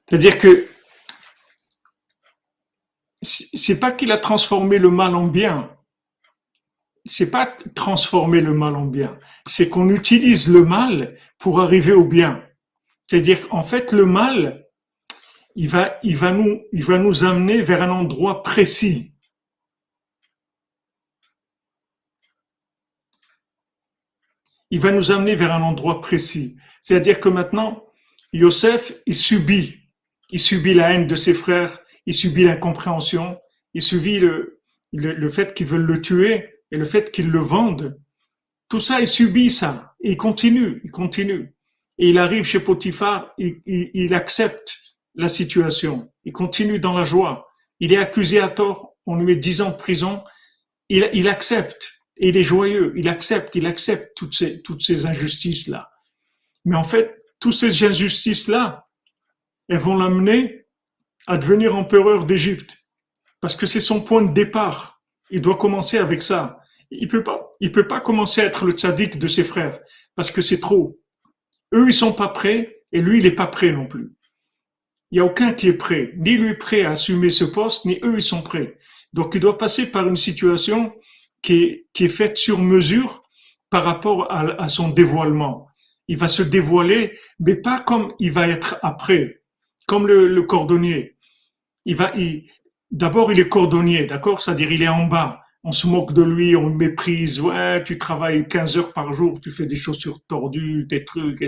C'est-à-dire que c'est pas qu'il a transformé le mal en bien. C'est pas transformer le mal en bien. C'est qu'on utilise le mal pour arriver au bien. C'est-à-dire qu'en fait, le mal, il va, nous, amener vers un endroit précis. Il va nous amener vers un endroit précis. C'est-à-dire que maintenant, Yosef, il subit. Il subit la haine de ses frères, il subit l'incompréhension, il subit le fait qu'ils veulent le tuer et le fait qu'ils le vendent. Tout ça, il subit ça. Et il continue, il continue. Et il arrive chez Potiphar, il, accepte la situation, il continue dans la joie. Il est accusé à tort, on lui met dix ans de prison, il, il accepte, et il est joyeux, il accepte, il accepte toutes ces, toutes ces injustices-là. Mais en fait, toutes ces injustices-là, elles vont l'amener à devenir empereur d'Égypte. Parce que c'est son point de départ. Il doit commencer avec ça. Il peut pas, il peut pas commencer à être le tzaddik de ses frères. Parce que c'est trop. Eux, ils sont pas prêts et lui, il n'est pas prêt non plus. Il n'y a aucun qui est prêt. Ni lui est prêt à assumer ce poste, ni eux, ils sont prêts. Donc, il doit passer par une situation qui est, faite sur mesure par rapport à, son dévoilement. Il va se dévoiler, mais pas comme il va être après, comme le, cordonnier. Il va, d'abord, il est cordonnier, d'accord? C'est-à-dire, il est en bas on se moque de lui, on le méprise. Ouais, tu travailles 15 heures par jour, tu fais des chaussures tordues, des trucs.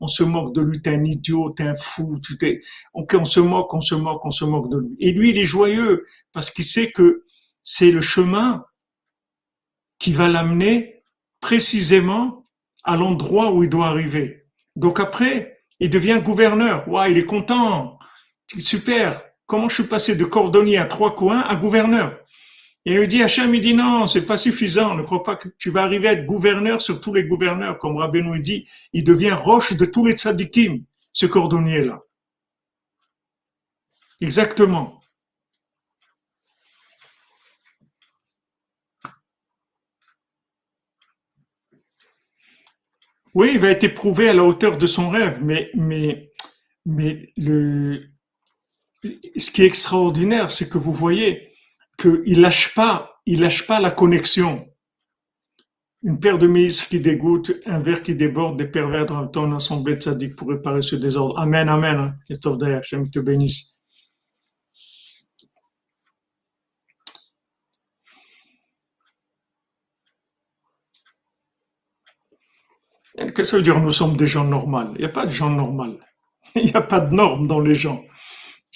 On se moque de lui, t'es un idiot, t'es un fou. Tu t'es. on se moque, on se moque, on se moque de lui. Et lui, il est joyeux parce qu'il sait que c'est le chemin qui va l'amener précisément à l'endroit où il doit arriver. Donc après, il devient gouverneur. Ouais, il est content. Super. Comment je suis passé de cordonnier à trois coins à gouverneur? Et il lui dit, Hachem, il dit non, c'est pas suffisant, ne crois pas que tu vas arriver à être gouverneur sur tous les gouverneurs, comme Rabbeinu dit, il devient roche de tous les tzadikim, ce cordonnier-là. Exactement. Oui, il va être éprouvé à la hauteur de son rêve, mais, mais, mais le, ce qui est extraordinaire, c'est que vous voyez qu'il lâche pas, il lâche pas la connexion. Une paire de ministres qui dégoûte, un verre qui déborde, des pervers dans le temps, une assemblée de sadiques pour réparer ce désordre. Amen, amen. Hein. Christophe Dayer, j'aime te bénisse. Qu'est-ce que ça veut dire nous sommes des gens normaux Il n'y a pas de gens normaux. <laughs> Il n'y a pas de normes dans les gens.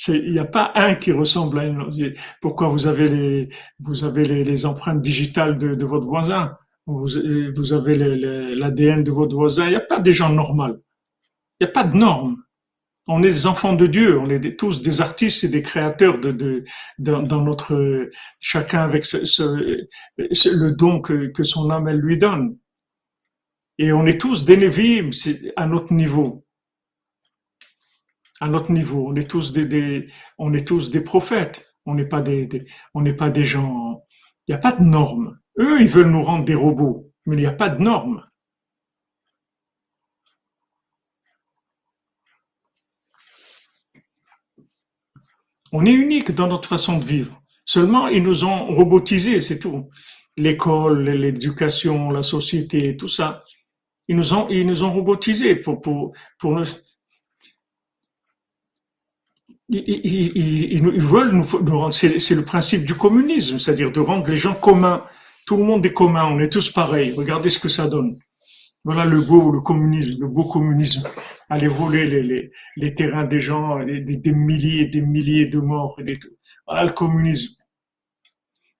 Il n'y a pas un qui ressemble à une. Pourquoi vous avez les, vous avez les, empreintes digitales de, votre voisin? Vous, avez l'ADN de votre voisin. Il n'y a pas des gens normaux. Il n'y a pas de normes. On est des enfants de Dieu. On est tous des artistes et des créateurs de, de dans, notre chacun avec ce, le don que, que son âme elle lui donne. Et on est tous des Névim à notre niveau. À notre niveau. On est tous des, on est tous des prophètes. On n'est pas des, on n'est pas des gens. Il n'y a pas de normes. Eux, ils veulent nous rendre des robots. Mais il n'y a pas de normes. On est unique dans notre façon de vivre. Seulement, ils nous ont robotisés, c'est tout. L'école, l'éducation, la société, tout ça. Ils nous ont, ils nous ont robotisés pour, pour, pour ils, veulent nous, rendre, c'est le principe du communisme, c'est-à-dire de rendre les gens communs. Tout le monde est commun, on est tous pareils. Regardez ce que ça donne. Voilà le beau, le communisme, le beau communisme. Aller voler les, terrains des gens, des, milliers et des milliers de morts. Voilà le communisme.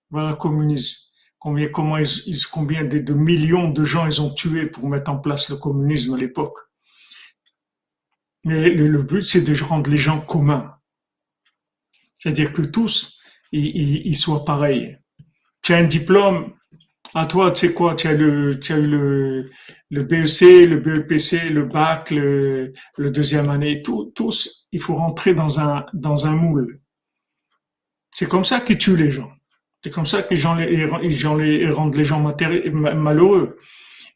Voilà le communisme combien, comment ils, combien de, millions de gens ils ont tué pour mettre en place le communisme à l'époque. Mais le, but, c'est de rendre les gens communs. C'est-à-dire que tous, ils, soient pareils. Tu as un diplôme, à toi, tu sais quoi, tu as, le, tu as eu le, le BEC, le BEPC, le bac, le, le deuxième année, tous, il faut rentrer dans un, dans un moule. C'est comme ça qu'ils tuent les gens. C'est comme ça les, rendent les gens malheureux.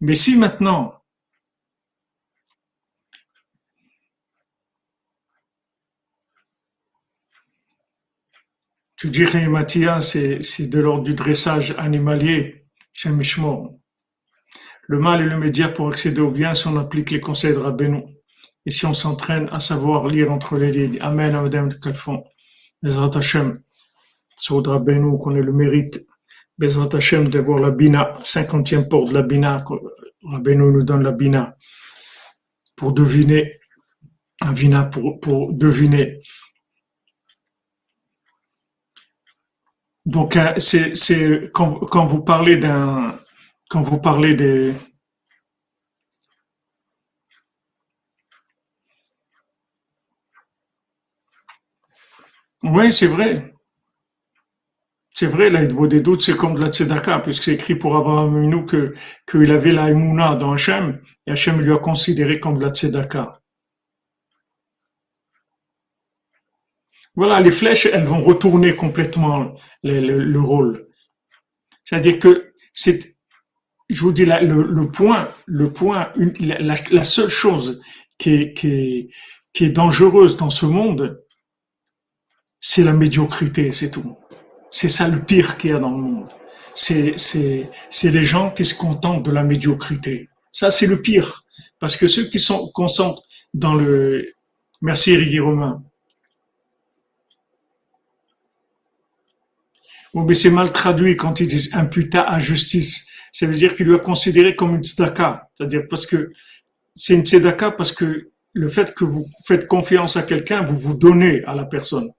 Mais si maintenant, tu dirais, Mathias, c'est de l'ordre du dressage animalier chez Mishmor. Le mal est le média pour accéder au bien si on applique les conseils de Rabbeinu. Et si on s'entraîne à savoir lire entre les lignes. Amen, Amen, font Les Hashem. Saudra Benou, qu'on ait le mérite, Bezrat Hashem, d'avoir la Bina, cinquantième porte de la Bina, Rabbeinu nous donne la Bina, pour deviner, un Vina pour, pour deviner. Donc, hein, c'est, quand, vous parlez d'un, quand vous parlez des, oui, c'est vrai. C'est vrai, là, des doutes, c'est comme de la tzedaka, puisque c'est écrit pour Abraham Minou que, qu'il avait la Emouna dans Hachem, et Hachem lui a considéré comme de la tzedaka. Voilà, les flèches, elles vont retourner complètement le, rôle. C'est-à-dire que c'est, je vous dis, le, point, le point, la, seule chose qui est, dangereuse dans ce monde, c'est la médiocrité, c'est tout. C'est ça le pire qu'il y a dans le monde. C'est, c'est, c'est les gens qui se contentent de la médiocrité. Ça, c'est le pire. Parce que ceux qui sont concentrent dans le, merci Rigui Romain. C'est mal traduit quand ils disent imputa à justice. Ça veut dire qu'il lui a considéré comme une tzedaka. C'est-à-dire parce que c'est une tzedaka parce que le fait que vous faites confiance à quelqu'un, vous vous donnez à la personne.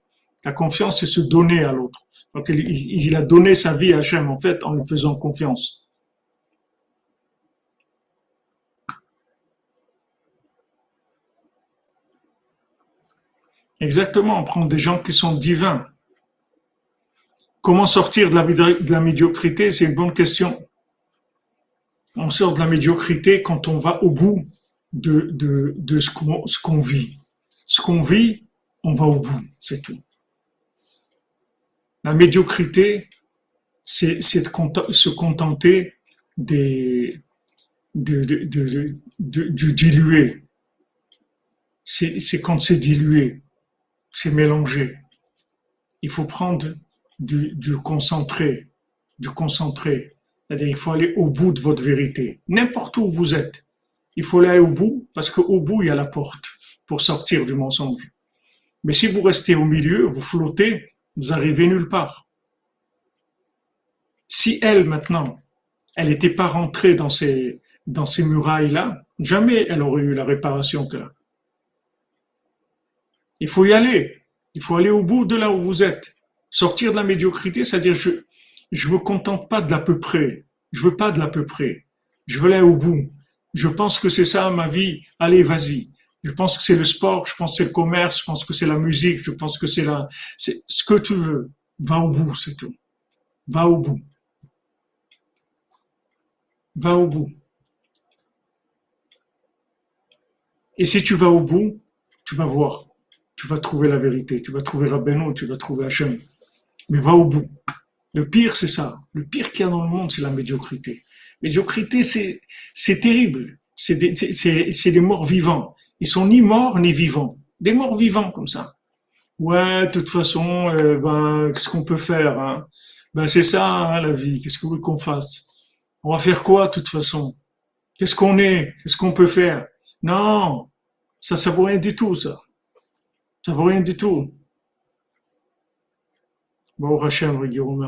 La confiance, c'est se donner à l'autre. Donc il, a donné sa vie à Hachem en fait en lui faisant confiance. Exactement, on prend des gens qui sont divins. Comment sortir de la, de médiocrité C'est une bonne question. On sort de la médiocrité quand on va au bout de, de, de ce qu'on vit. Ce qu'on vit, on va au bout, c'est tout. La médiocrité, c'est de se contenter des, du dilué. C'est quand c'est dilué, c'est mélangé. Il faut prendre du, concentré, du concentré. C'est-à-dire, il faut aller au bout de votre vérité. N'importe où vous êtes. Il faut aller au bout, parce qu'au bout, il y a la porte pour sortir du mensonge. Mais si vous restez au milieu, vous flottez, vous arrivez nulle part. Si elle, maintenant, elle n'était pas rentrée dans ces, dans ces murailles-là, jamais elle aurait eu la réparation que là. Il faut y aller. Il faut aller au bout de là où vous êtes. Sortir de la médiocrité, c'est-à-dire je je me contente pas de l'à peu près. Je veux pas de l'à peu près. Je veux aller au bout. Je pense que c'est ça ma vie. Allez, vas-y. Je pense que c'est le sport, je pense que c'est le commerce, je pense que c'est la musique, je pense que c'est la, c'est ce que tu veux. Va au bout, c'est tout. Va au bout. Va au bout. Et si tu vas au bout, tu vas voir. Tu vas trouver la vérité. Tu vas trouver Rabbeinu, tu vas trouver Hachem. Mais va au bout. Le pire, c'est ça. Le pire qu'il y a dans le monde, c'est la médiocrité. Médiocrité, c'est, c'est terrible. C'est des, morts vivants. Ils sont ni morts ni vivants. Des morts vivants comme ça. Ouais, de toute façon, ben, qu'est-ce qu'on peut faire Ben c'est ça hein, la vie. Qu'est-ce que vous qu'on fasse? On va faire quoi de toute façon? Qu'est-ce qu'on est? Qu'est-ce qu'on peut faire? Non, ça, ça vaut rien du tout, ça. Ça vaut rien du tout. Bon Hachem,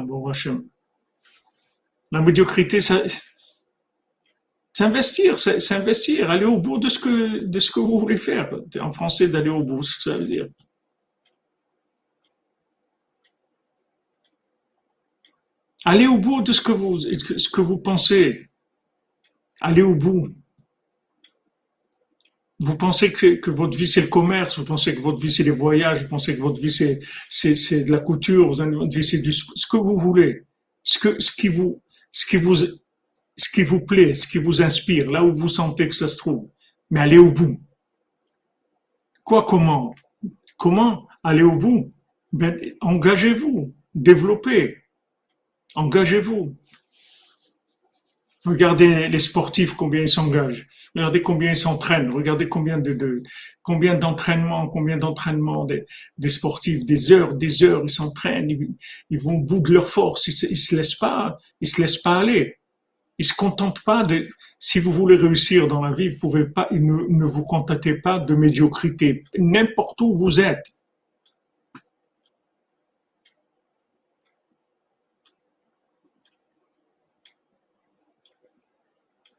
bon Hachem. La médiocrité, c'est investir, c'est investir, aller au bout de ce que de ce que vous voulez faire. En français, d'aller au bout, ce que ça veut dire. Allez au bout de ce que vous ce que vous pensez. Allez au bout. Vous pensez que, votre vie c'est le commerce, vous pensez que votre vie c'est les voyages, vous pensez que votre vie c'est c'est de la couture, votre vie c'est du ce que vous voulez, ce que ce qui vous ce qui vous ce qui vous plaît, ce qui vous inspire, là où vous sentez que ça se trouve. Mais allez au bout. Quoi, comment? Comment aller au bout? Ben, Engagez-vous, développez, engagez-vous. Regardez les sportifs, combien ils s'engagent. Regardez combien ils s'entraînent. Regardez combien de, combien d'entraînements, combien d'entraînements des, sportifs, des heures, des heures, ils s'entraînent. Ils, vont au bout de leur force. Ils, ils se laissent pas, ils se laissent pas aller. Il se contente pas de, si vous voulez réussir dans la vie, vous pouvez pas, ne, ne vous contentez pas de médiocrité, n'importe où vous êtes.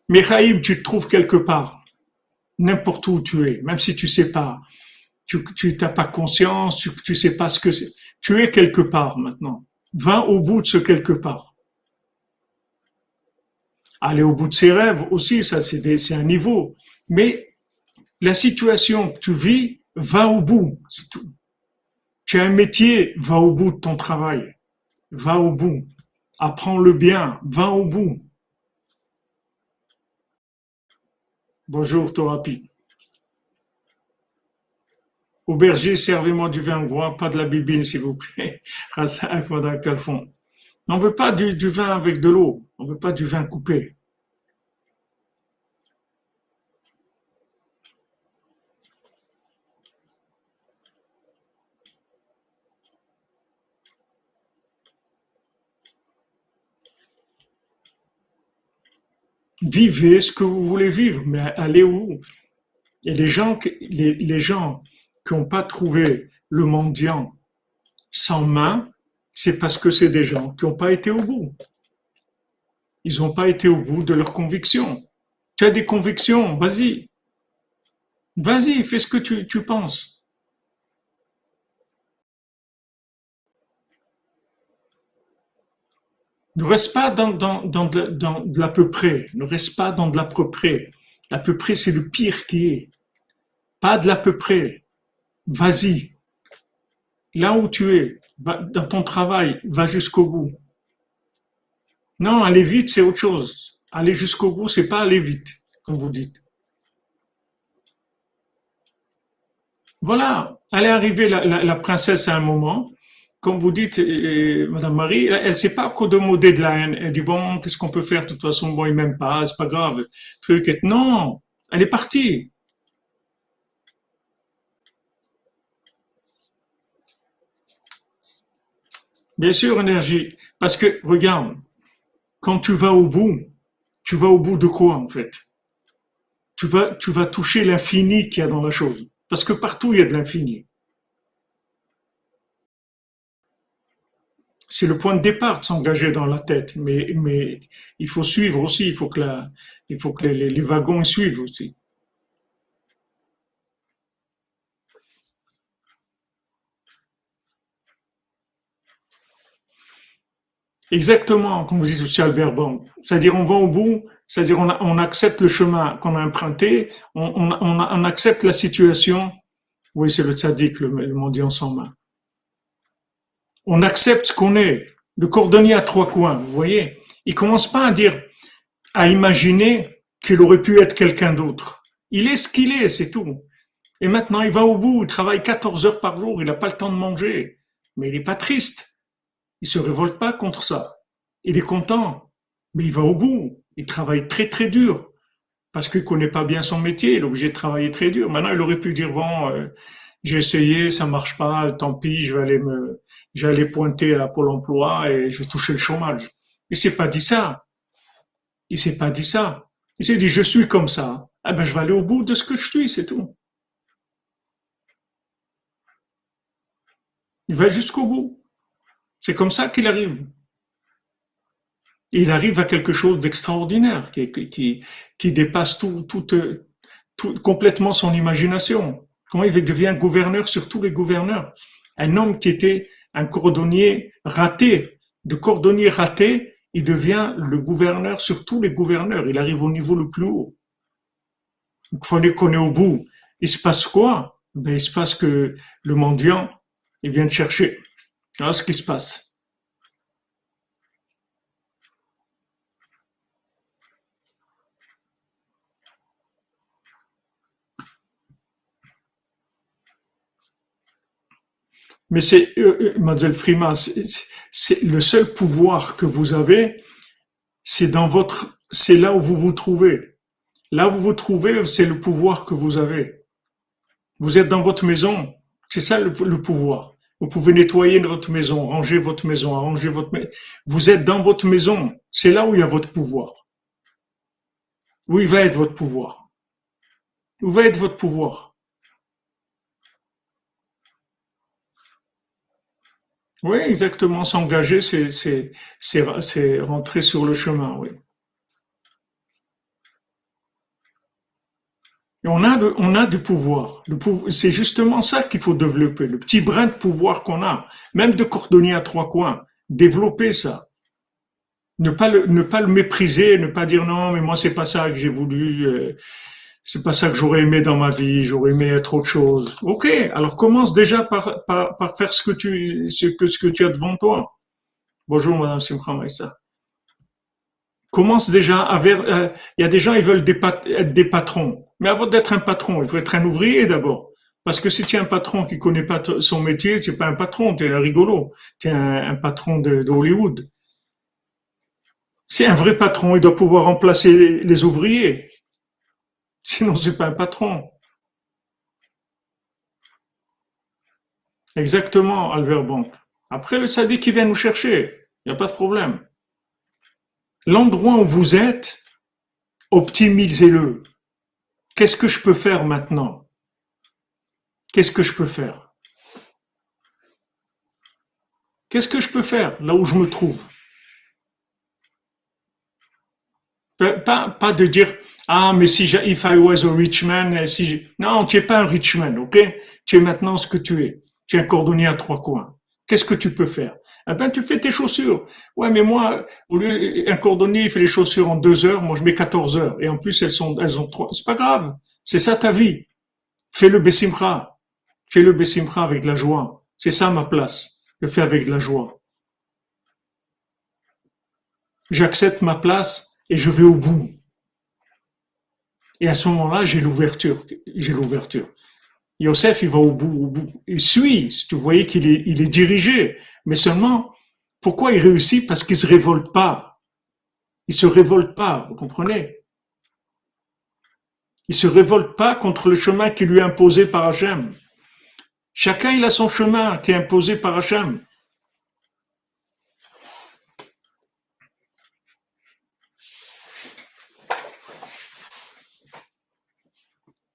Michaïb, tu te trouves quelque part, n'importe où tu es, même si tu sais pas, tu n'as pas conscience, tu, tu sais pas ce que c'est. Tu es quelque part maintenant. Va au bout de ce quelque part aller au bout de ses rêves aussi, ça c'est un niveau. Mais la situation que tu vis, va au bout, c'est tout. Tu as un métier, va au bout de ton travail, va au bout. Apprends le bien, va au bout. Bonjour Torapi. Auberger, servez-moi du vin hongrois, pas de la bibine s'il vous plaît. <laughs> On ne veut pas du, vin avec de l'eau, on ne veut pas du vin coupé. Vivez ce que vous voulez vivre, mais allez où? Et les gens, les, gens qui n'ont pas trouvé le mendiant sans main, c'est parce que c'est des gens qui n'ont pas été au bout. Ils n'ont pas été au bout de leurs convictions. Tu as des convictions, vas-y. Vas-y, fais ce que tu, tu penses. Ne reste pas dans, de l'à peu près. Ne reste pas dans de l'à peu près. L'à peu près, c'est le pire qui est. Pas de l'à peu près. Vas-y. là où tu es, dans ton travail, va jusqu'au bout. Non, aller vite, c'est autre chose. Aller jusqu'au bout, c'est pas aller vite, comme vous dites. Voilà, elle est arrivée, la, princesse, à un moment, comme vous dites, Madame Marie, elle ne sait pas de de la. Elle dit, bon, qu'est-ce qu'on peut faire? De toute façon, bon, il m'aime pas, c'est pas grave. Truc. Non, elle est partie. Bien sûr, énergie. Parce que, regarde, quand tu vas au bout, tu vas au bout de quoi, en fait? Tu vas, tu vas toucher l'infini qu'il y a dans la chose. Parce que partout, il y a de l'infini. C'est le point de départ de s'engager dans la tête, mais, mais il faut suivre aussi, il faut que, la, il faut que les, les wagons suivent aussi. Exactement, comme vous dites aussi Albert Bon. C'est-à-dire on va au bout, c'est-à-dire on, on, accepte le chemin qu'on a emprunté, on, on, on, accepte la situation. Oui, c'est le tzaddik, le, le mendiant sans main. On accepte ce qu'on est, le cordonnier à trois coins, vous voyez. Il commence pas à dire, à imaginer qu'il aurait pu être quelqu'un d'autre. Il est ce qu'il est, c'est tout. Et maintenant, il va au bout, il travaille 14 heures par jour, il n'a pas le temps de manger. Mais il n'est pas triste. Il se révolte pas contre ça. Il est content, mais il va au bout. Il travaille très très dur parce qu'il connaît pas bien son métier. Il est obligé de travailler très dur. Maintenant, il aurait pu dire bon, euh, j'ai essayé, ça marche pas, tant pis, je vais aller me, j'allais pointer à Pôle Emploi et je vais toucher le chômage. Il s'est pas dit ça. Il s'est pas dit ça. Il s'est dit je suis comme ça. Ah ben je vais aller au bout de ce que je suis, c'est tout. Il va jusqu'au bout. C'est comme ça qu'il arrive. Il arrive à quelque chose d'extraordinaire qui, qui, qui, dépasse tout, tout, tout, complètement son imagination. Comment il devient gouverneur sur tous les gouverneurs Un homme qui était un cordonnier raté, de cordonnier raté, il devient le gouverneur sur tous les gouverneurs. Il arrive au niveau le plus haut. Il faut qu'on est au bout. Il se passe quoi? Ben, Il se passe que le mendiant, il vient de chercher voilà ce qui se passe. Mais c'est, euh, euh Mademoiselle Frima, c'est le seul pouvoir que vous avez, c'est dans votre, c'est là où vous vous trouvez. Là où vous vous trouvez, c'est le pouvoir que vous avez. Vous êtes dans votre maison, c'est ça le pouvoir. Vous pouvez nettoyer votre maison, ranger votre maison, arranger votre maison. Vous êtes dans votre maison. C'est là où il y a votre pouvoir. Où il va être votre pouvoir? Où va être votre pouvoir? Oui, exactement. S'engager, c'est rentrer sur le chemin, oui. on a, on a du pouvoir. Le pouvoir c'est justement ça qu'il faut développer, le petit brin de pouvoir qu'on a, même de cordonnier à trois coins. Développer ça. Ne pas le, ne pas le mépriser, ne pas dire non, mais moi c'est pas ça que j'ai voulu, euh, c'est pas ça que j'aurais aimé dans ma vie, j'aurais aimé être autre chose. Ok, alors commence déjà par, faire ce que tu, tu as devant toi. Bonjour Madame Simcha Maïssa commence déjà à euh, il y a des gens ils veulent être des patrons. Mais avant d'être un patron, il faut être un ouvrier d'abord. Parce que si tu es un patron qui connaît pas son métier, c'est pas un patron, tu es un rigolo. Tu es un, patron de, Hollywood. C'est un vrai patron, il doit pouvoir remplacer les, ouvriers. Sinon, c'est pas un patron. Exactement, Albert Bank. Après, le sadique qui vient nous chercher, il n'y a pas de problème. L'endroit où vous êtes, optimisez-le. Qu'est-ce que je peux faire maintenant? Qu'est-ce que je peux faire? Qu'est-ce que je peux faire là où je me trouve? Pas, pas de dire ah mais si if I was a rich man si non tu es pas un rich man ok? Tu es maintenant ce que tu es tu es un cordonnier à trois coins qu'est-ce que tu peux faire? Eh ben, tu fais tes chaussures. Ouais, mais moi, au lieu, un cordonnier, il fait les chaussures en deux heures, moi, je mets 14 heures. Et en plus, elles sont, elles ont trois. C'est pas grave. C'est ça ta vie. Fais le bessimra. Fais le bessimra avec la joie. C'est ça ma place. Je le fais avec de la joie. J'accepte ma place et je vais au bout. Et à ce moment-là, j'ai l'ouverture. J'ai l'ouverture. Yosef, il va au bout, au bout. Il suit. Tu voyais qu'il est, est dirigé. Mais seulement, pourquoi il réussit? Parce qu'il se révolte pas. Il se révolte pas. Vous comprenez? Il se révolte pas contre le chemin qui lui est imposé par Hachem. Chacun, il a son chemin qui est imposé par Hachem.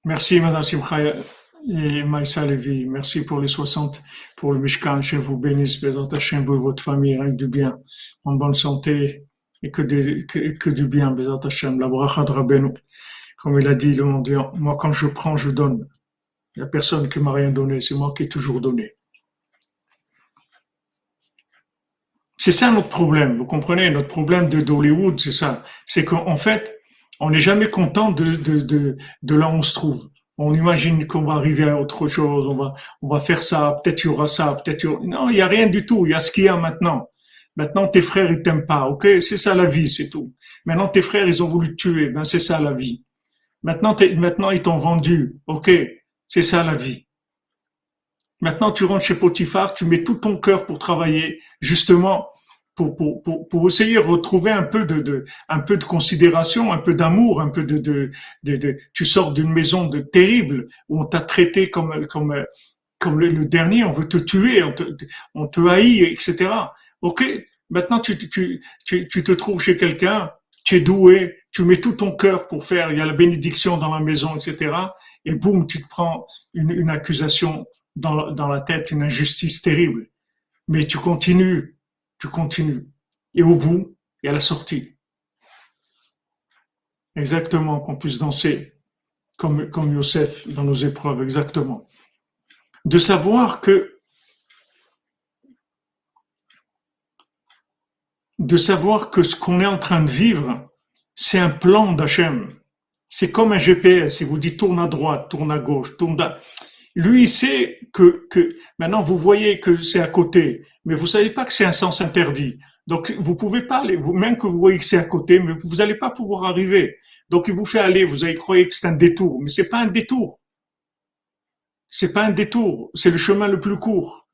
Merci, Madame Simcha et Maïsa Levi. Merci pour les 60, pour le Mishkan. Je vous bénisse, Bézant vous et votre famille, que du bien, en bonne santé et que, que, du bien, Bézant. La bracha de Rabbeinu. Comme il a dit, le mondial, moi, quand je prends, je donne. Il n'y a personne qui m'a rien donné, c'est moi qui ai toujours donné. C'est ça notre problème, vous comprenez? Notre problème de d'Hollywood, c'est ça. C'est qu'en fait, on n'est jamais content de, de, de, de là où on se trouve. On imagine qu'on va arriver à autre chose, on va, on va faire ça, peut-être il y aura ça, peut-être il y aura... Non, il n'y a rien du tout, il y a ce qu'il y a maintenant. Maintenant, tes frères, ils t'aiment pas, ok C'est ça la vie, c'est tout. Maintenant, tes frères, ils ont voulu te tuer, ben c'est ça la vie. Maintenant, maintenant ils t'ont vendu, ok C'est ça la vie. Maintenant, tu rentres chez Potiphar, tu mets tout ton cœur pour travailler, justement, pour, pour, pour, pour, essayer de retrouver un peu de, de, un peu de considération, un peu d'amour, un peu de, de, de, tu sors d'une maison terrible où on t'a traité comme, comme, comme le, dernier, on veut te tuer, on te, on te haït, etc. Ok, maintenant tu, tu, tu, tu te trouves chez quelqu'un, tu es doué, tu mets tout ton cœur pour faire, il y a la bénédiction dans la maison, etc. Et boum, tu te prends une, une accusation dans, dans la tête, une injustice terrible. Mais tu continues tu continues. Et au bout, y a la sortie. Exactement, qu'on puisse danser comme, comme Youssef dans nos épreuves, exactement. De savoir que de savoir que ce qu'on est en train de vivre, c'est un plan d'Hachem. C'est comme un GPS. Il vous dit tourne à droite, tourne à gauche, tourne à... Lui, il sait que, que maintenant vous voyez que c'est à côté, mais vous savez pas que c'est un sens interdit. Donc vous pouvez pas aller, vous, même que vous voyez que c'est à côté, mais vous n'allez pas pouvoir arriver. Donc il vous fait aller, vous allez croire que c'est un détour, mais c'est pas un détour. C'est pas un détour, c'est le chemin le plus court.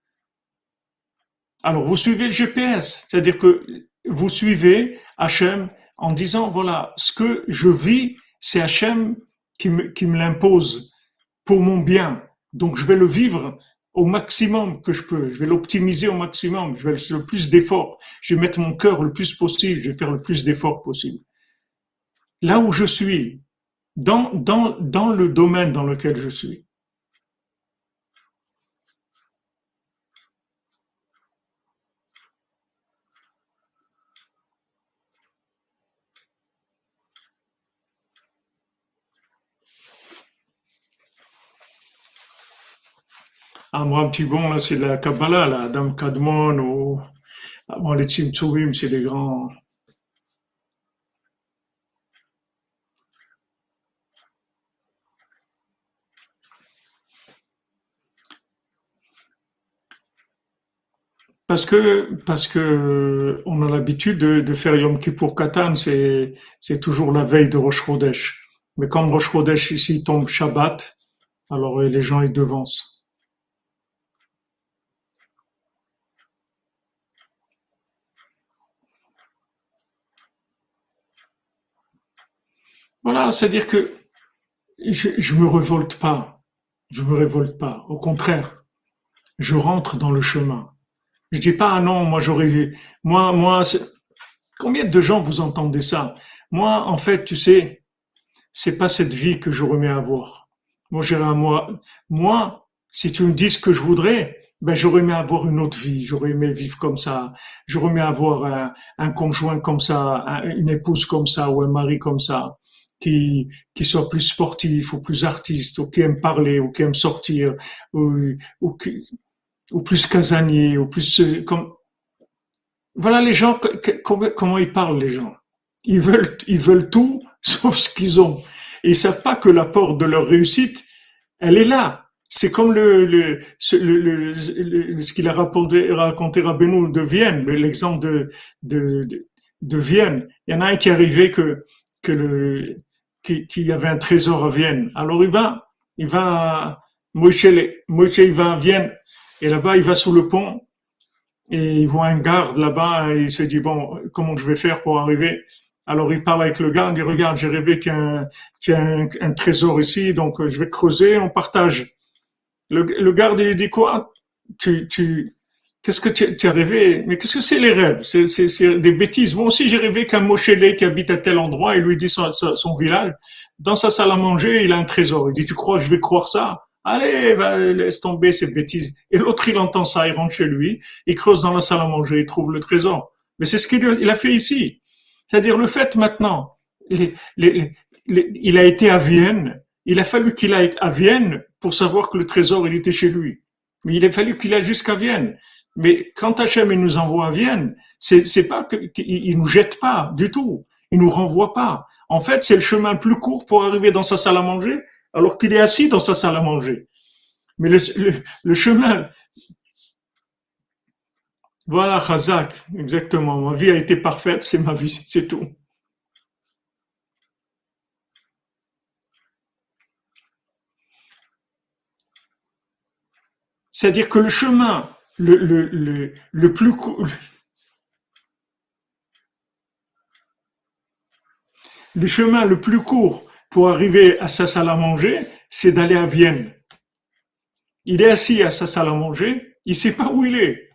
Alors vous suivez le GPS, c'est-à-dire que vous suivez Hachem en disant voilà, ce que je vis, c'est Hachem qui me, qui me l'impose pour mon bien. Donc, je vais le vivre au maximum que je peux. Je vais l'optimiser au maximum. Je vais faire le plus d'efforts. Je vais mettre mon cœur le plus possible. Je vais faire le plus d'efforts possible. Là où je suis, dans, dans, dans le domaine dans lequel je suis. Ah, moi, petit bon, là, c'est la Kabbalah, là, Adam Kadmon, ou, avant les Tzimtzumim, c'est des grands, Parce que, parce que on a l'habitude de, de faire Yom Kippur Katan, c'est, c'est toujours la veille de Rosh Chodesh. Mais comme Rosh Chodesh ici tombe Shabbat, alors les gens ils devancent. Voilà, c'est-à-dire que je, je me révolte pas. Je me révolte pas. Au contraire, je rentre dans le chemin. Je dis pas, ah non, moi j'aurais vu. Moi, moi, combien de gens vous entendez ça? Moi, en fait, tu sais, c'est pas cette vie que je remets à avoir. Moi, j'irai à moi. Moi, si tu me dis ce que je voudrais, ben j'aurais aimé avoir une autre vie, j'aurais aimé vivre comme ça, j'aurais aimé avoir un conjoint comme ça, une épouse comme ça ou un mari comme ça qui, qui soit plus sportif ou plus artiste ou qui aime parler ou qui aime sortir ou, ou, ou plus casanier ou plus euh, comme voilà les gens comment, comment ils parlent les gens. Ils veulent ils veulent tout <laughs> sauf ce qu'ils ont. Et ils savent pas que la porte de leur réussite elle est là. C'est comme le, le, ce, le, le, ce qu'il a raconté, raconté Rabbeinu de Vienne, l'exemple de, de, de, de, Vienne. Il y en a un qui est arrivé que, que le, qu'il y avait un trésor à Vienne. Alors il va, il va, Moshe, Moshe il va à Vienne, et là-bas il va sous le pont, et il voit un garde là-bas, et il se dit, bon, comment je vais faire pour arriver? Alors il parle avec le garde, il dit, regarde, j'ai rêvé qu'il y a, un, un, trésor ici, donc je vais creuser, on partage. Le, le garde, il dit quoi? Tu, tu, qu'est-ce que tu, tu, as rêvé? Mais qu'est-ce que c'est les rêves? C'est, des bêtises. Moi aussi, j'ai rêvé qu'un Moshélé qui habite à tel endroit, il lui dit son, son, village, dans sa salle à manger, il a un trésor. Il dit, tu crois que je vais croire ça? Allez, va, laisse tomber ces bêtises. Et l'autre, il entend ça, il rentre chez lui, il creuse dans la salle à manger, il trouve le trésor. Mais c'est ce qu'il a fait ici. C'est-à-dire le fait maintenant, les, les, les, il a été à Vienne, il a fallu qu'il aille à Vienne pour savoir que le trésor, il était chez lui. Mais il a fallu qu'il aille jusqu'à Vienne. Mais quand Hachem nous envoie à Vienne, c'est pas qu'il nous jette pas du tout. Il nous renvoie pas. En fait, c'est le chemin le plus court pour arriver dans sa salle à manger, alors qu'il est assis dans sa salle à manger. Mais le, le, chemin, voilà, Khazak, exactement. Ma vie a été parfaite, c'est ma vie, c'est tout. C'est-à-dire que le chemin le, chemin le plus court pour arriver à sa salle à manger, c'est d'aller à Vienne. Il est assis à sa salle à manger, il sait pas où il est.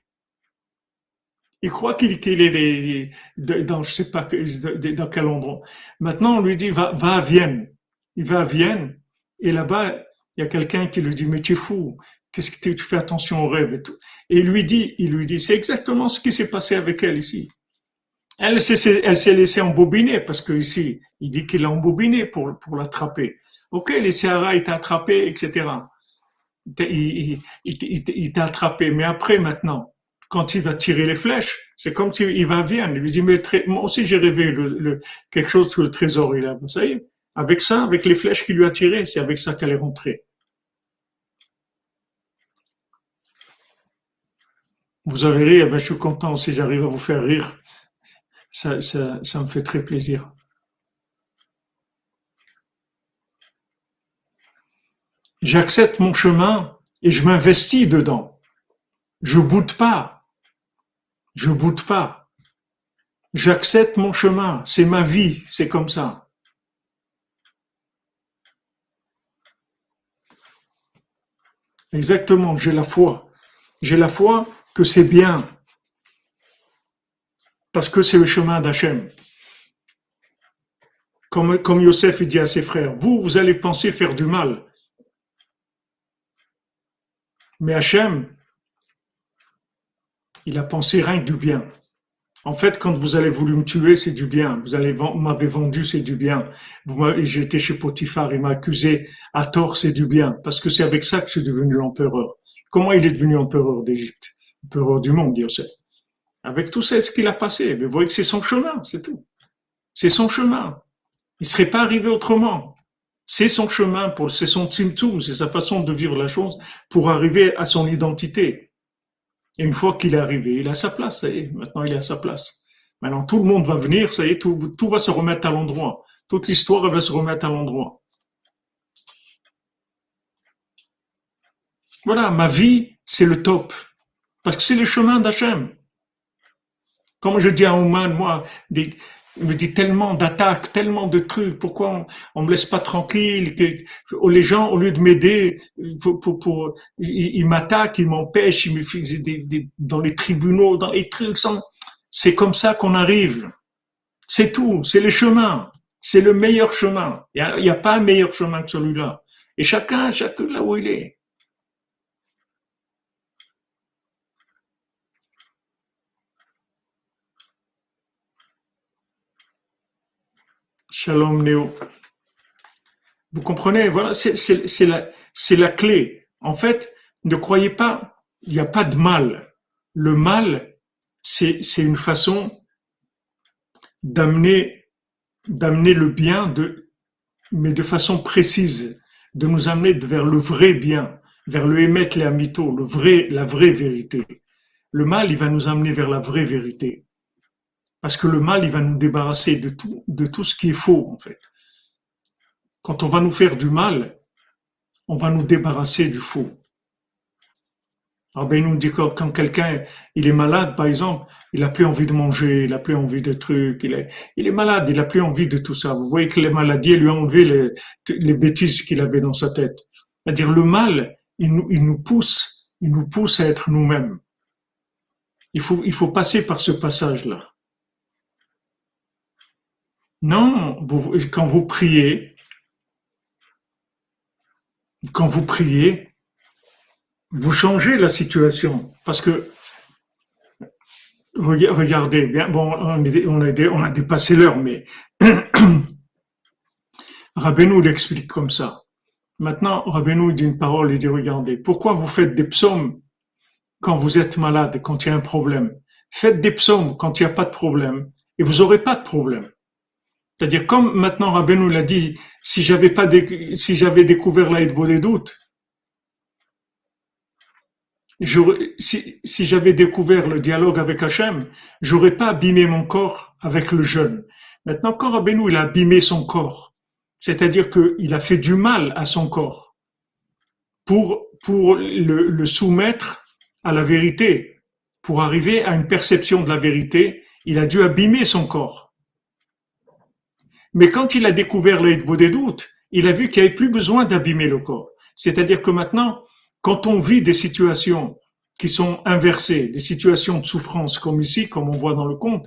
Il croit qu'il est dans je sais pas dans quel endroit. Maintenant, on lui dit va, va à Vienne. Il va à Vienne et là-bas, il y a quelqu'un qui lui dit mais tu es fou, Qu'est-ce que tu fais attention aux rêves et tout. Et il lui dit, il lui dit, c'est exactement ce qui s'est passé avec elle ici. Elle s'est, elle s'est laissée embobiner parce que ici, il dit qu'il l'a embobiné pour, pour l'attraper. Ok, les Sahara, il t'a attrapé, etc. Il, il, t'a attrapé. Mais après, maintenant, quand il va tirer les flèches, c'est comme s'il va Vienne. Il lui dit, mais moi aussi j'ai rêvé quelque chose sur le trésor. Il a, ça y est, avec ça, avec les flèches qu'il lui a tirées, c'est avec ça qu'elle est rentrée. Vous avez ri, eh ben, je suis content si j'arrive à vous faire rire. Ça, ça, ça me fait très plaisir. J'accepte mon chemin et je m'investis dedans. Je boude pas. Je boude pas. J'accepte mon chemin. C'est ma vie. C'est comme ça. Exactement. J'ai la foi. J'ai la foi que c'est bien, parce que c'est le chemin d'Hachem. Comme, comme Yosef dit à ses frères, vous, vous allez penser faire du mal. Mais Hachem, il a pensé rien que du bien. En fait, quand vous avez voulu me tuer, c'est du bien. Vous allez m'avez vendu, c'est du bien. J'étais chez Potiphar, il m'a accusé à tort, c'est du bien. Parce que c'est avec ça que je suis devenu l'empereur. Comment il est devenu empereur d'Égypte? Empereur du monde, Yosef. Avec tout ça, ce qu'il a passé, vous voyez que c'est son chemin, c'est tout. C'est son chemin. Il ne serait pas arrivé autrement. C'est son chemin, pour, c'est son tzimtzum, c'est sa façon de vivre la chose pour arriver à son identité. Et une fois qu'il est arrivé, il a sa place, ça y est, maintenant il est à sa place. Maintenant tout le monde va venir, ça y est, tout, tout va se remettre à l'endroit. Toute l'histoire va se remettre à l'endroit. Voilà, ma vie, c'est le top. Parce que c'est le chemin d'Hachem. Comme je dis à Ouman, moi, il me dit tellement d'attaques, tellement de trucs, pourquoi on, ne me laisse pas tranquille, que, les gens, au lieu de m'aider, ils, m'attaquent, ils m'empêchent, ils me font des, dans les tribunaux, dans les trucs. C'est comme ça qu'on arrive. C'est tout, c'est le chemin. C'est le meilleur chemin. Il n'y a, a, pas un meilleur chemin que celui-là. Et chacun, chacun là où il est. Shalom Néo. Vous comprenez, voilà, c'est la, la clé. En fait, ne croyez pas, il n'y a pas de mal. Le mal, c'est une façon d'amener d'amener le bien, de, mais de façon précise, de nous amener vers le vrai bien. vers le émettre les amito, le vrai, la vraie vérité. Le mal, il va nous amener vers la vraie vérité. Parce que le mal, il va nous débarrasser de tout, de tout ce qui est faux, en fait. Quand on va nous faire du mal, on va nous débarrasser du faux. Alors, ben, il nous dit que quand quelqu'un il est malade, par exemple, il a plus envie de manger, il a plus envie de trucs, il est, il est malade, il a plus envie de tout ça. Vous voyez que les maladies lui ont enlevé les, les bêtises qu'il avait dans sa tête. C'est-à-dire le mal, il nous, il nous pousse, il nous pousse à être nous-mêmes. Il faut, il faut passer par ce passage-là. Non, quand vous priez, quand vous priez, vous changez la situation. Parce que, regardez, bien, bon, on, a, dépassé l'heure, mais <clears throat> Rabbeinu l'explique comme ça. Maintenant, Rabbeinu dit une parole, il dit, regardez, pourquoi vous faites des psaumes quand vous êtes malade, quand il y a un problème? Faites des psaumes quand il n'y a pas de problème, et vous n'aurez pas de problème. C'est-à-dire, comme maintenant Rabbeinu l'a dit, si j'avais pas, si j'avais découvert l'aide des doutes, si, j'avais découvert le dialogue avec Hachem, j'aurais pas abîmé mon corps avec le jeûne. Maintenant, quand Rabbeinu il a abîmé son corps, c'est-à-dire qu'il a fait du mal à son corps pour, pour le soumettre à la vérité, pour arriver à une perception de la vérité, il a dû abîmer son corps. Mais quand il a découvert l'aide des doutes, il a vu qu'il n'y avait plus besoin d'abîmer le corps. C'est-à-dire que maintenant, quand on vit des situations qui sont inversées, des situations de souffrance comme ici, comme on voit dans le conte,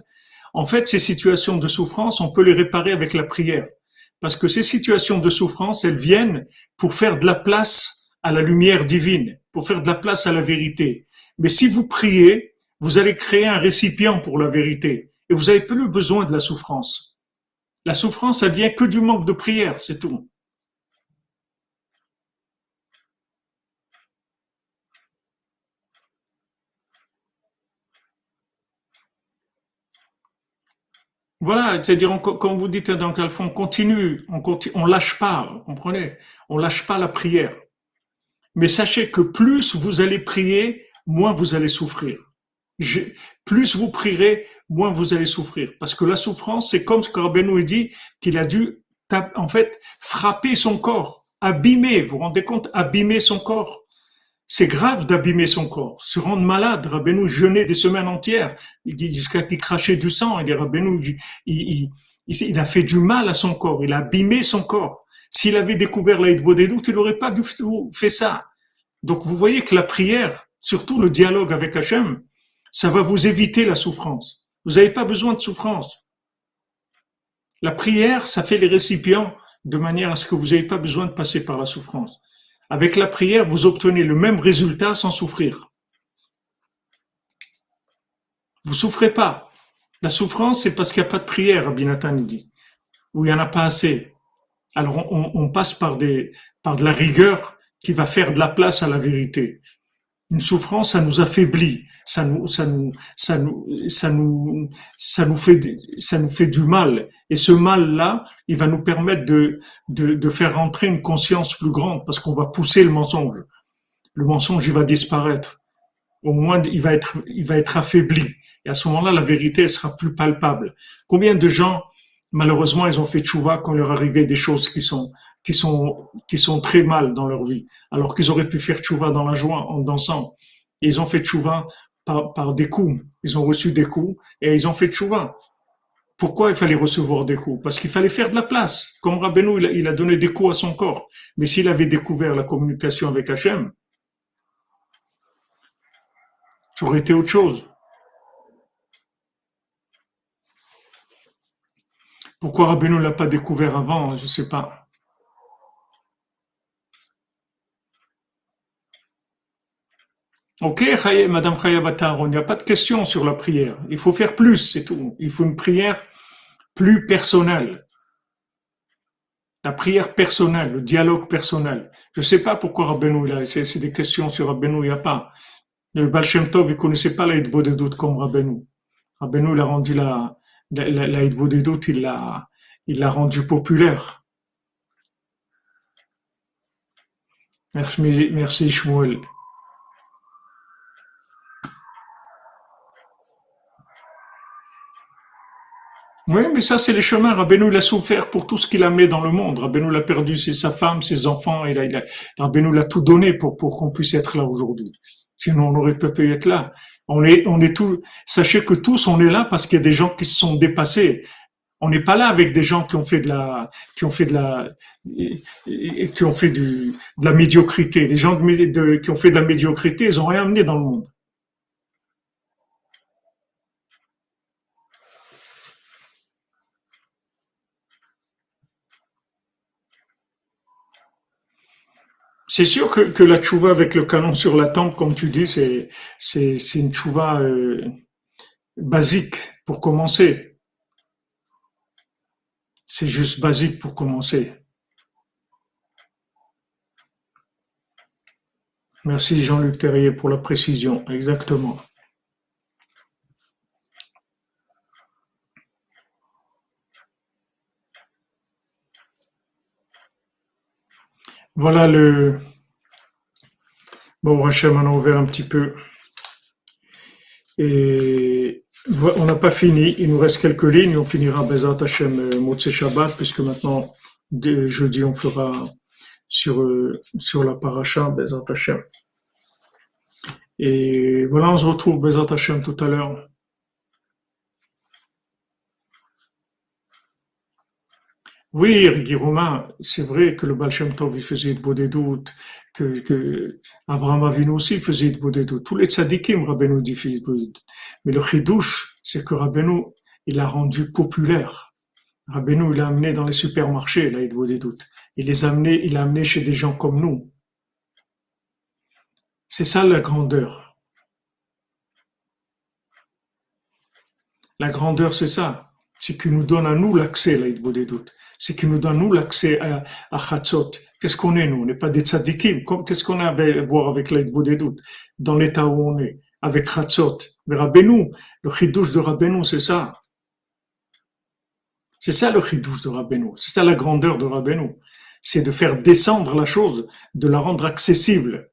en fait, ces situations de souffrance, on peut les réparer avec la prière. Parce que ces situations de souffrance, elles viennent pour faire de la place à la lumière divine, pour faire de la place à la vérité. Mais si vous priez, vous allez créer un récipient pour la vérité et vous n'avez plus besoin de la souffrance. La souffrance, elle vient que du manque de prière, c'est tout. Voilà, c'est-à-dire, quand vous dites quel fond, on continue, on continue, on lâche pas, vous comprenez? On lâche pas la prière. Mais sachez que plus vous allez prier, moins vous allez souffrir. plus vous prierez, moins vous allez souffrir. Parce que la souffrance, c'est comme ce que Rabbeinu dit, qu'il a dû, en fait, frapper son corps, abîmer, vous vous rendez compte, abîmer son corps. C'est grave d'abîmer son corps, se rendre malade. Rabbeinu jeûnait des semaines entières, jusqu'à qu'il crachait du sang. Et Rabbeinu, il, il, a fait du mal à son corps, il a abîmé son corps. S'il avait découvert la des doutes, il n'aurait pas dû faire ça. Donc vous voyez que la prière, surtout le dialogue avec Hachem, ça va vous éviter la souffrance. Vous n'avez pas besoin de souffrance. La prière, ça fait les récipients de manière à ce que vous n'ayez pas besoin de passer par la souffrance. Avec la prière, vous obtenez le même résultat sans souffrir. Vous souffrez pas. La souffrance, c'est parce qu'il n'y a pas de prière, Rabbi Nathan dit, ou il n'y en a pas assez. Alors on, passe par, des, par de la rigueur qui va faire de la place à la vérité. Une souffrance, ça nous affaiblit, ça nous, ça nous, ça nous, ça nous, ça nous fait, ça nous fait du mal. Et ce mal-là, il va nous permettre de, de, de faire rentrer une conscience plus grande parce qu'on va pousser le mensonge. Le mensonge, il va disparaître. Au moins, il va être, il va être affaibli. Et à ce moment-là, la vérité, elle sera plus palpable. Combien de gens, malheureusement, ils ont fait tchouva quand leur arrivait des choses qui sont, qui sont, qui sont très mal dans leur vie, alors qu'ils auraient pu faire tchouva dans la joie, en dansant. Et ils ont fait tchouva par, des coups. Ils ont reçu des coups et ils ont fait tchouva. Pourquoi il fallait recevoir des coups? Parce qu'il fallait faire de la place. Comme Rabbeinu, il a, donné des coups à son corps. Mais s'il avait découvert la communication avec Hachem, ça aurait été autre chose. Pourquoi Rabbeinu ne l'a pas découvert avant? Je ne sais pas. Ok, Madame Khayabatar, il n'y a pas de question sur la prière. Il faut faire plus, c'est tout. Il faut une prière plus personnelle. La prière personnelle, le dialogue personnel. Je ne sais pas pourquoi Rabbeinu, là, c'est des questions sur Rabbeinu, il n'y a pas. Le Baal Shem Tov, il ne connaissait pas l'aide des doutes comme Rabbeinu. Rabbeinu, il a rendu la, la, des doutes, il l'a, il l'a rendu populaire. Merci, merci Shmuel. Oui, mais ça, c'est les chemins. Rabbeinu, il a souffert pour tout ce qu'il a mis dans le monde. Rabbeinu l'a perdu, c'est sa femme, ses enfants. Il a, il a, l'a tout donné pour, pour qu'on puisse être là aujourd'hui. Sinon, on aurait pas pu être là. On est, on est tous, sachez que tous, on est là parce qu'il y a des gens qui se sont dépassés. On n'est pas là avec des gens qui ont fait de la, qui ont fait de la, qui ont fait du, de la médiocrité. Les gens qui ont fait de la médiocrité, ils ont rien amené dans le monde. C'est sûr que, que la tchouva avec le canon sur la tempe, comme tu dis, c'est, c'est, c'est une tchouva euh, basique pour commencer. C'est juste basique pour commencer. Merci Jean-Luc Terrier pour la précision, exactement. Voilà le. Bon, Rachel, on a ouvert un petit peu. Et on n'a pas fini. Il nous reste quelques lignes. On finira Bezat Hashem euh, Motse Shabbat, puisque maintenant, jeudi, on fera sur, euh, sur la paracha Bezat Hashem. Et voilà, on se retrouve Bezat Hashem tout à l'heure. Oui, Romain, c'est vrai que le Baal Shem Tov, faisait de beaux des doutes, que, Abraham Avinu aussi faisait de beaux des doutes. Tous les tzadikim, Rabbeinu dit de doutes. Mais le chidouche, c'est que Rabbeinu, il l'a rendu populaire. Rabbeinu, il l'a amené dans les supermarchés, là, il des doutes. Il les a il l'a amené chez des gens comme nous. C'est ça la grandeur. La grandeur, c'est ça. C'est qu'il nous donne à nous l'accès, des doutes c'est qu'il nous donne, nous, l'accès à, à. Qu'est-ce qu'on est, nous? On n'est pas des tzadikim. Qu'est-ce qu'on a à voir avec doutes? Dans l'état où on est, avec Chatzot. Mais Rabbeinu, le chidouche de Rabbeinu, c'est ça. C'est ça le chidouche de Rabbeinu. C'est ça la grandeur de Rabbeinu. C'est de faire descendre la chose, de la rendre accessible.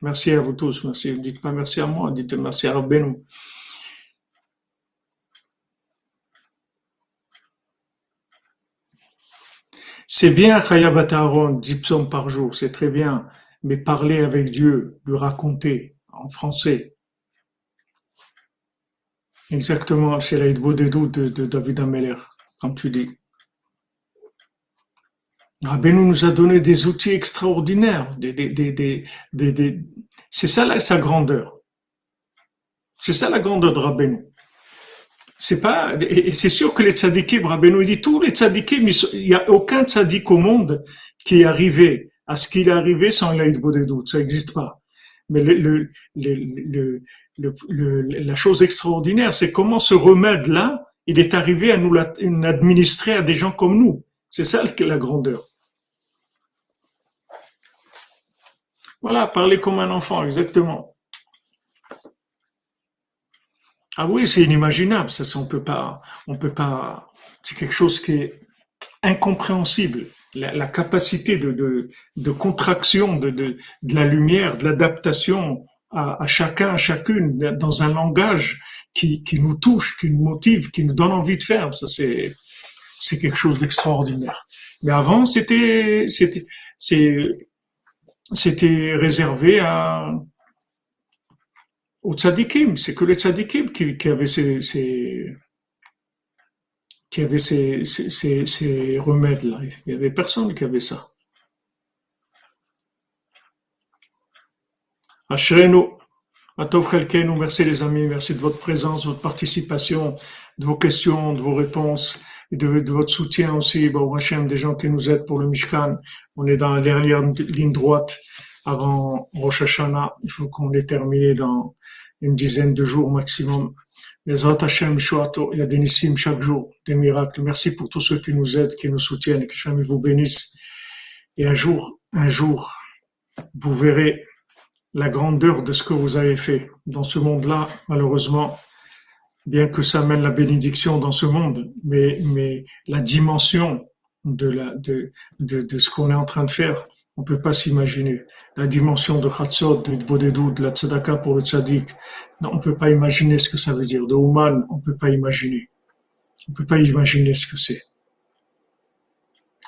Merci à vous tous. Merci. Dites pas merci à moi, dites merci à Rabbeinu. C'est bien Chayabat Aaron, 10 psaumes par jour, c'est très bien, mais parler avec Dieu, lui raconter en français. Exactement, c'est la Bodedou de, de David Ameller, comme tu dis. Rabbeinu nous a donné des outils extraordinaires. c'est ça sa grandeur. C'est ça la grandeur de Rabbeinu c'est pas, et c'est sûr que les tzadikim, Rabbeinu dit, tous les tzadikim, il n'y a aucun tzadik au monde qui est arrivé à ce qu'il est arrivé sans l'aide doutes. Ça n'existe pas. Mais le, le, le, la chose extraordinaire, c'est comment ce remède-là, il est arrivé à nous administrer à des gens comme nous. C'est ça la grandeur. Voilà, parler comme un enfant, exactement. Ah oui, c'est inimaginable. Ça, on peut pas, on peut pas. C'est quelque chose qui est incompréhensible. La, capacité de, de, contraction de, de, la lumière, de l'adaptation à, chacun, à chacune, dans un langage qui, qui nous touche, qui nous motive, qui nous donne envie de faire. Ça, c'est, c'est quelque chose d'extraordinaire. Mais avant, c'était, c'était, c'était réservé à, aux tzadikim. C'est que les tzadikim qui, qui avaient ces, remèdes-là. Il n'y avait personne qui avait ça. Ashrenu, Atov Chelkenu, merci les amis, merci de votre présence, de votre participation, de vos questions, de vos réponses et de, votre soutien aussi. Bon, Hachem, des gens qui nous aident pour le Mishkan. On est dans la dernière ligne droite avant Rosh Hashanah. Il faut qu'on l'ait terminé dans une dizaine de jours maximum. Les Hashem, il y a des nissim chaque jour, des miracles. Merci pour tous ceux qui nous aident, qui nous soutiennent, que jamais vous bénisse. Et un jour, un jour, vous verrez la grandeur de ce que vous avez fait. Dans ce monde-là, malheureusement, bien que ça mène la bénédiction dans ce monde, mais, mais la dimension de, la, de, de, de ce qu'on est en train de faire, On ne peut pas s'imaginer La dimension de Khatsot, de Bodedou, de la Tzedaka pour le Tzadik, on ne peut pas imaginer ce que ça veut dire. De Ouman, on ne peut pas imaginer. On ne peut pas imaginer ce que c'est.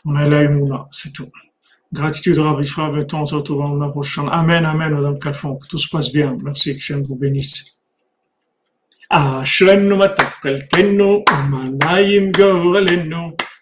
On a l'aïmouna, c'est tout. Gratitude, Rav Ifra, on se retrouve la prochaine. Amen, amen, Madame Calfon, que tout se passe bien. Merci, que Dieu vous bénisse. אשרנו מה טוב חלקנו ומנעים גורלנו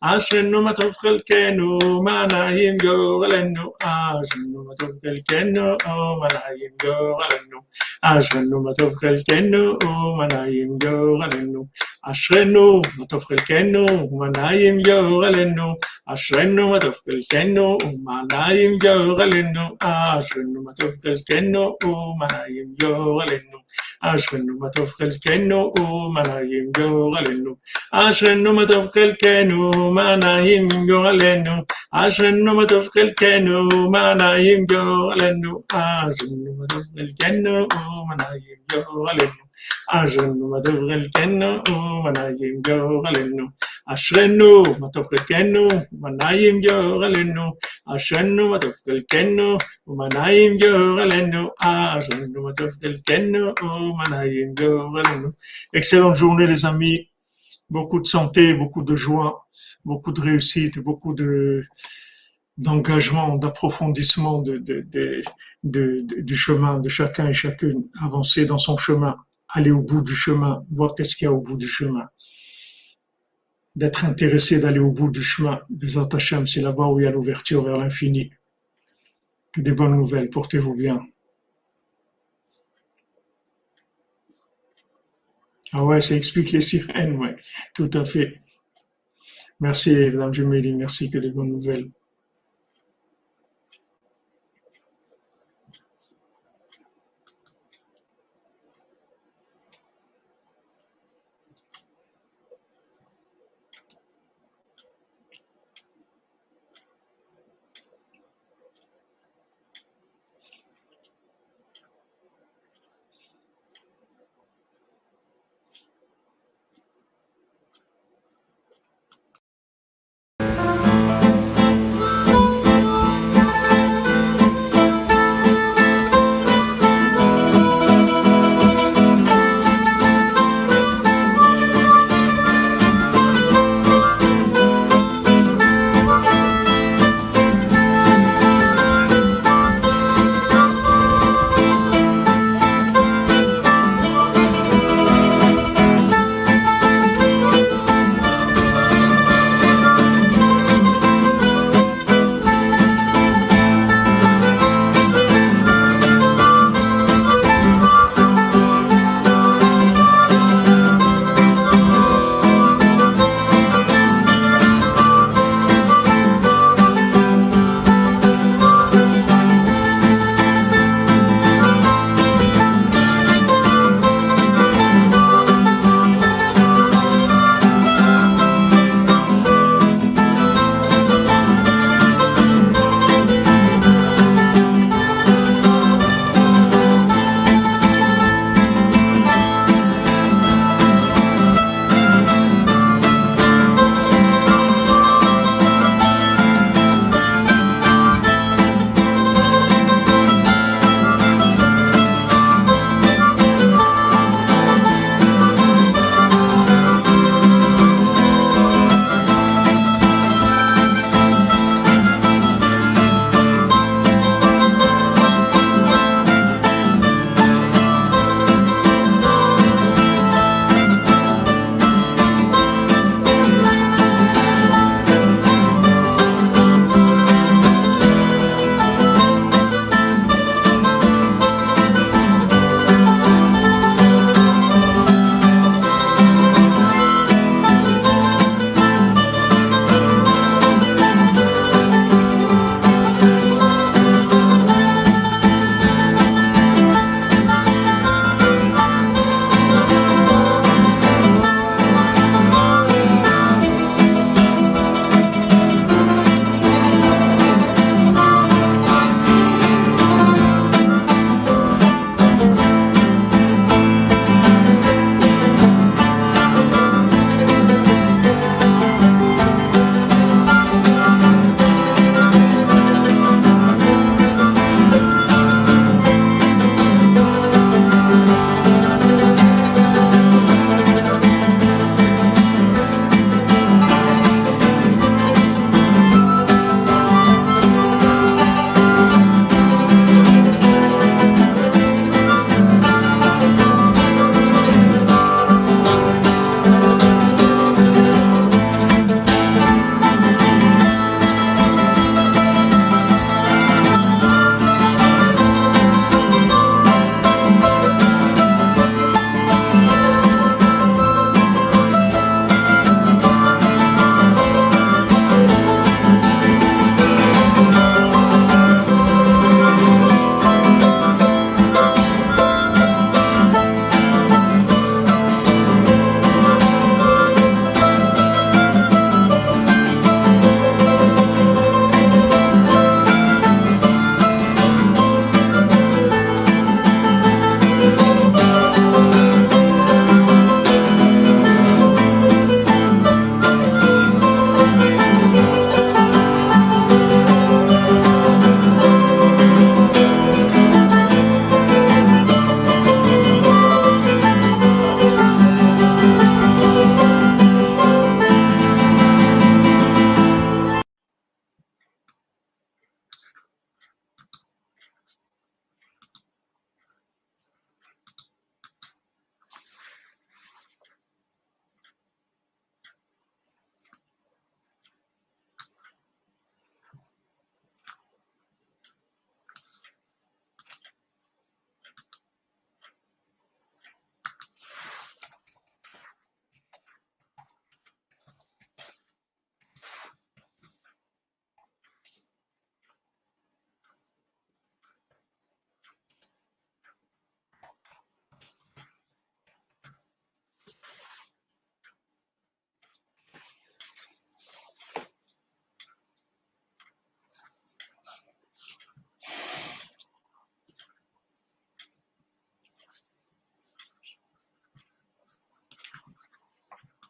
אשרנו מה טוב חלקנו ומנעים גורלנו אשרנו מה טוב חלקנו ומנעים גורלנו אשרנו מה טוב חלקנו ומנעים גורלנו אשרנו מה טוב חלקנו ומנעים גורלנו אשרנו מה טוב חלקנו ומנעים גורלנו אשרנו מה טוב חלקנו ומנעים גורלנו عشان ما تفخل كنو ما نايم جوالنو عشان ما تفخل كنو ما نايم جوالنو عشان ما تفخل كنو ما نايم جوالنو عشان ما تفخل كنو ما نايم جوالنو אשרנו מה טוב חלקנו ומנעים גורלנו אשרנו מה טוב חלקנו ומנעים גורלנו אשרנו מה טוב חלקנו ומנעים גורלנו אשרנו מה טוב חלקנו ומנעים גורלנו Excellente journée les amis, beaucoup de santé, beaucoup de joie, beaucoup de réussite, beaucoup de d'engagement, d'approfondissement de, de, de, de, du chemin de chacun et chacune, avancer dans son chemin, aller au bout du chemin, voir qu'est-ce qu'il y a au bout du chemin. D'être intéressé d'aller au bout du chemin. Les Hashem, c'est là-bas où il y a l'ouverture vers l'infini. Des bonnes nouvelles, portez-vous bien. Ah ouais, ça explique les sirènes, ouais, tout à fait. Merci, Madame Gemelli, merci que des bonnes nouvelles.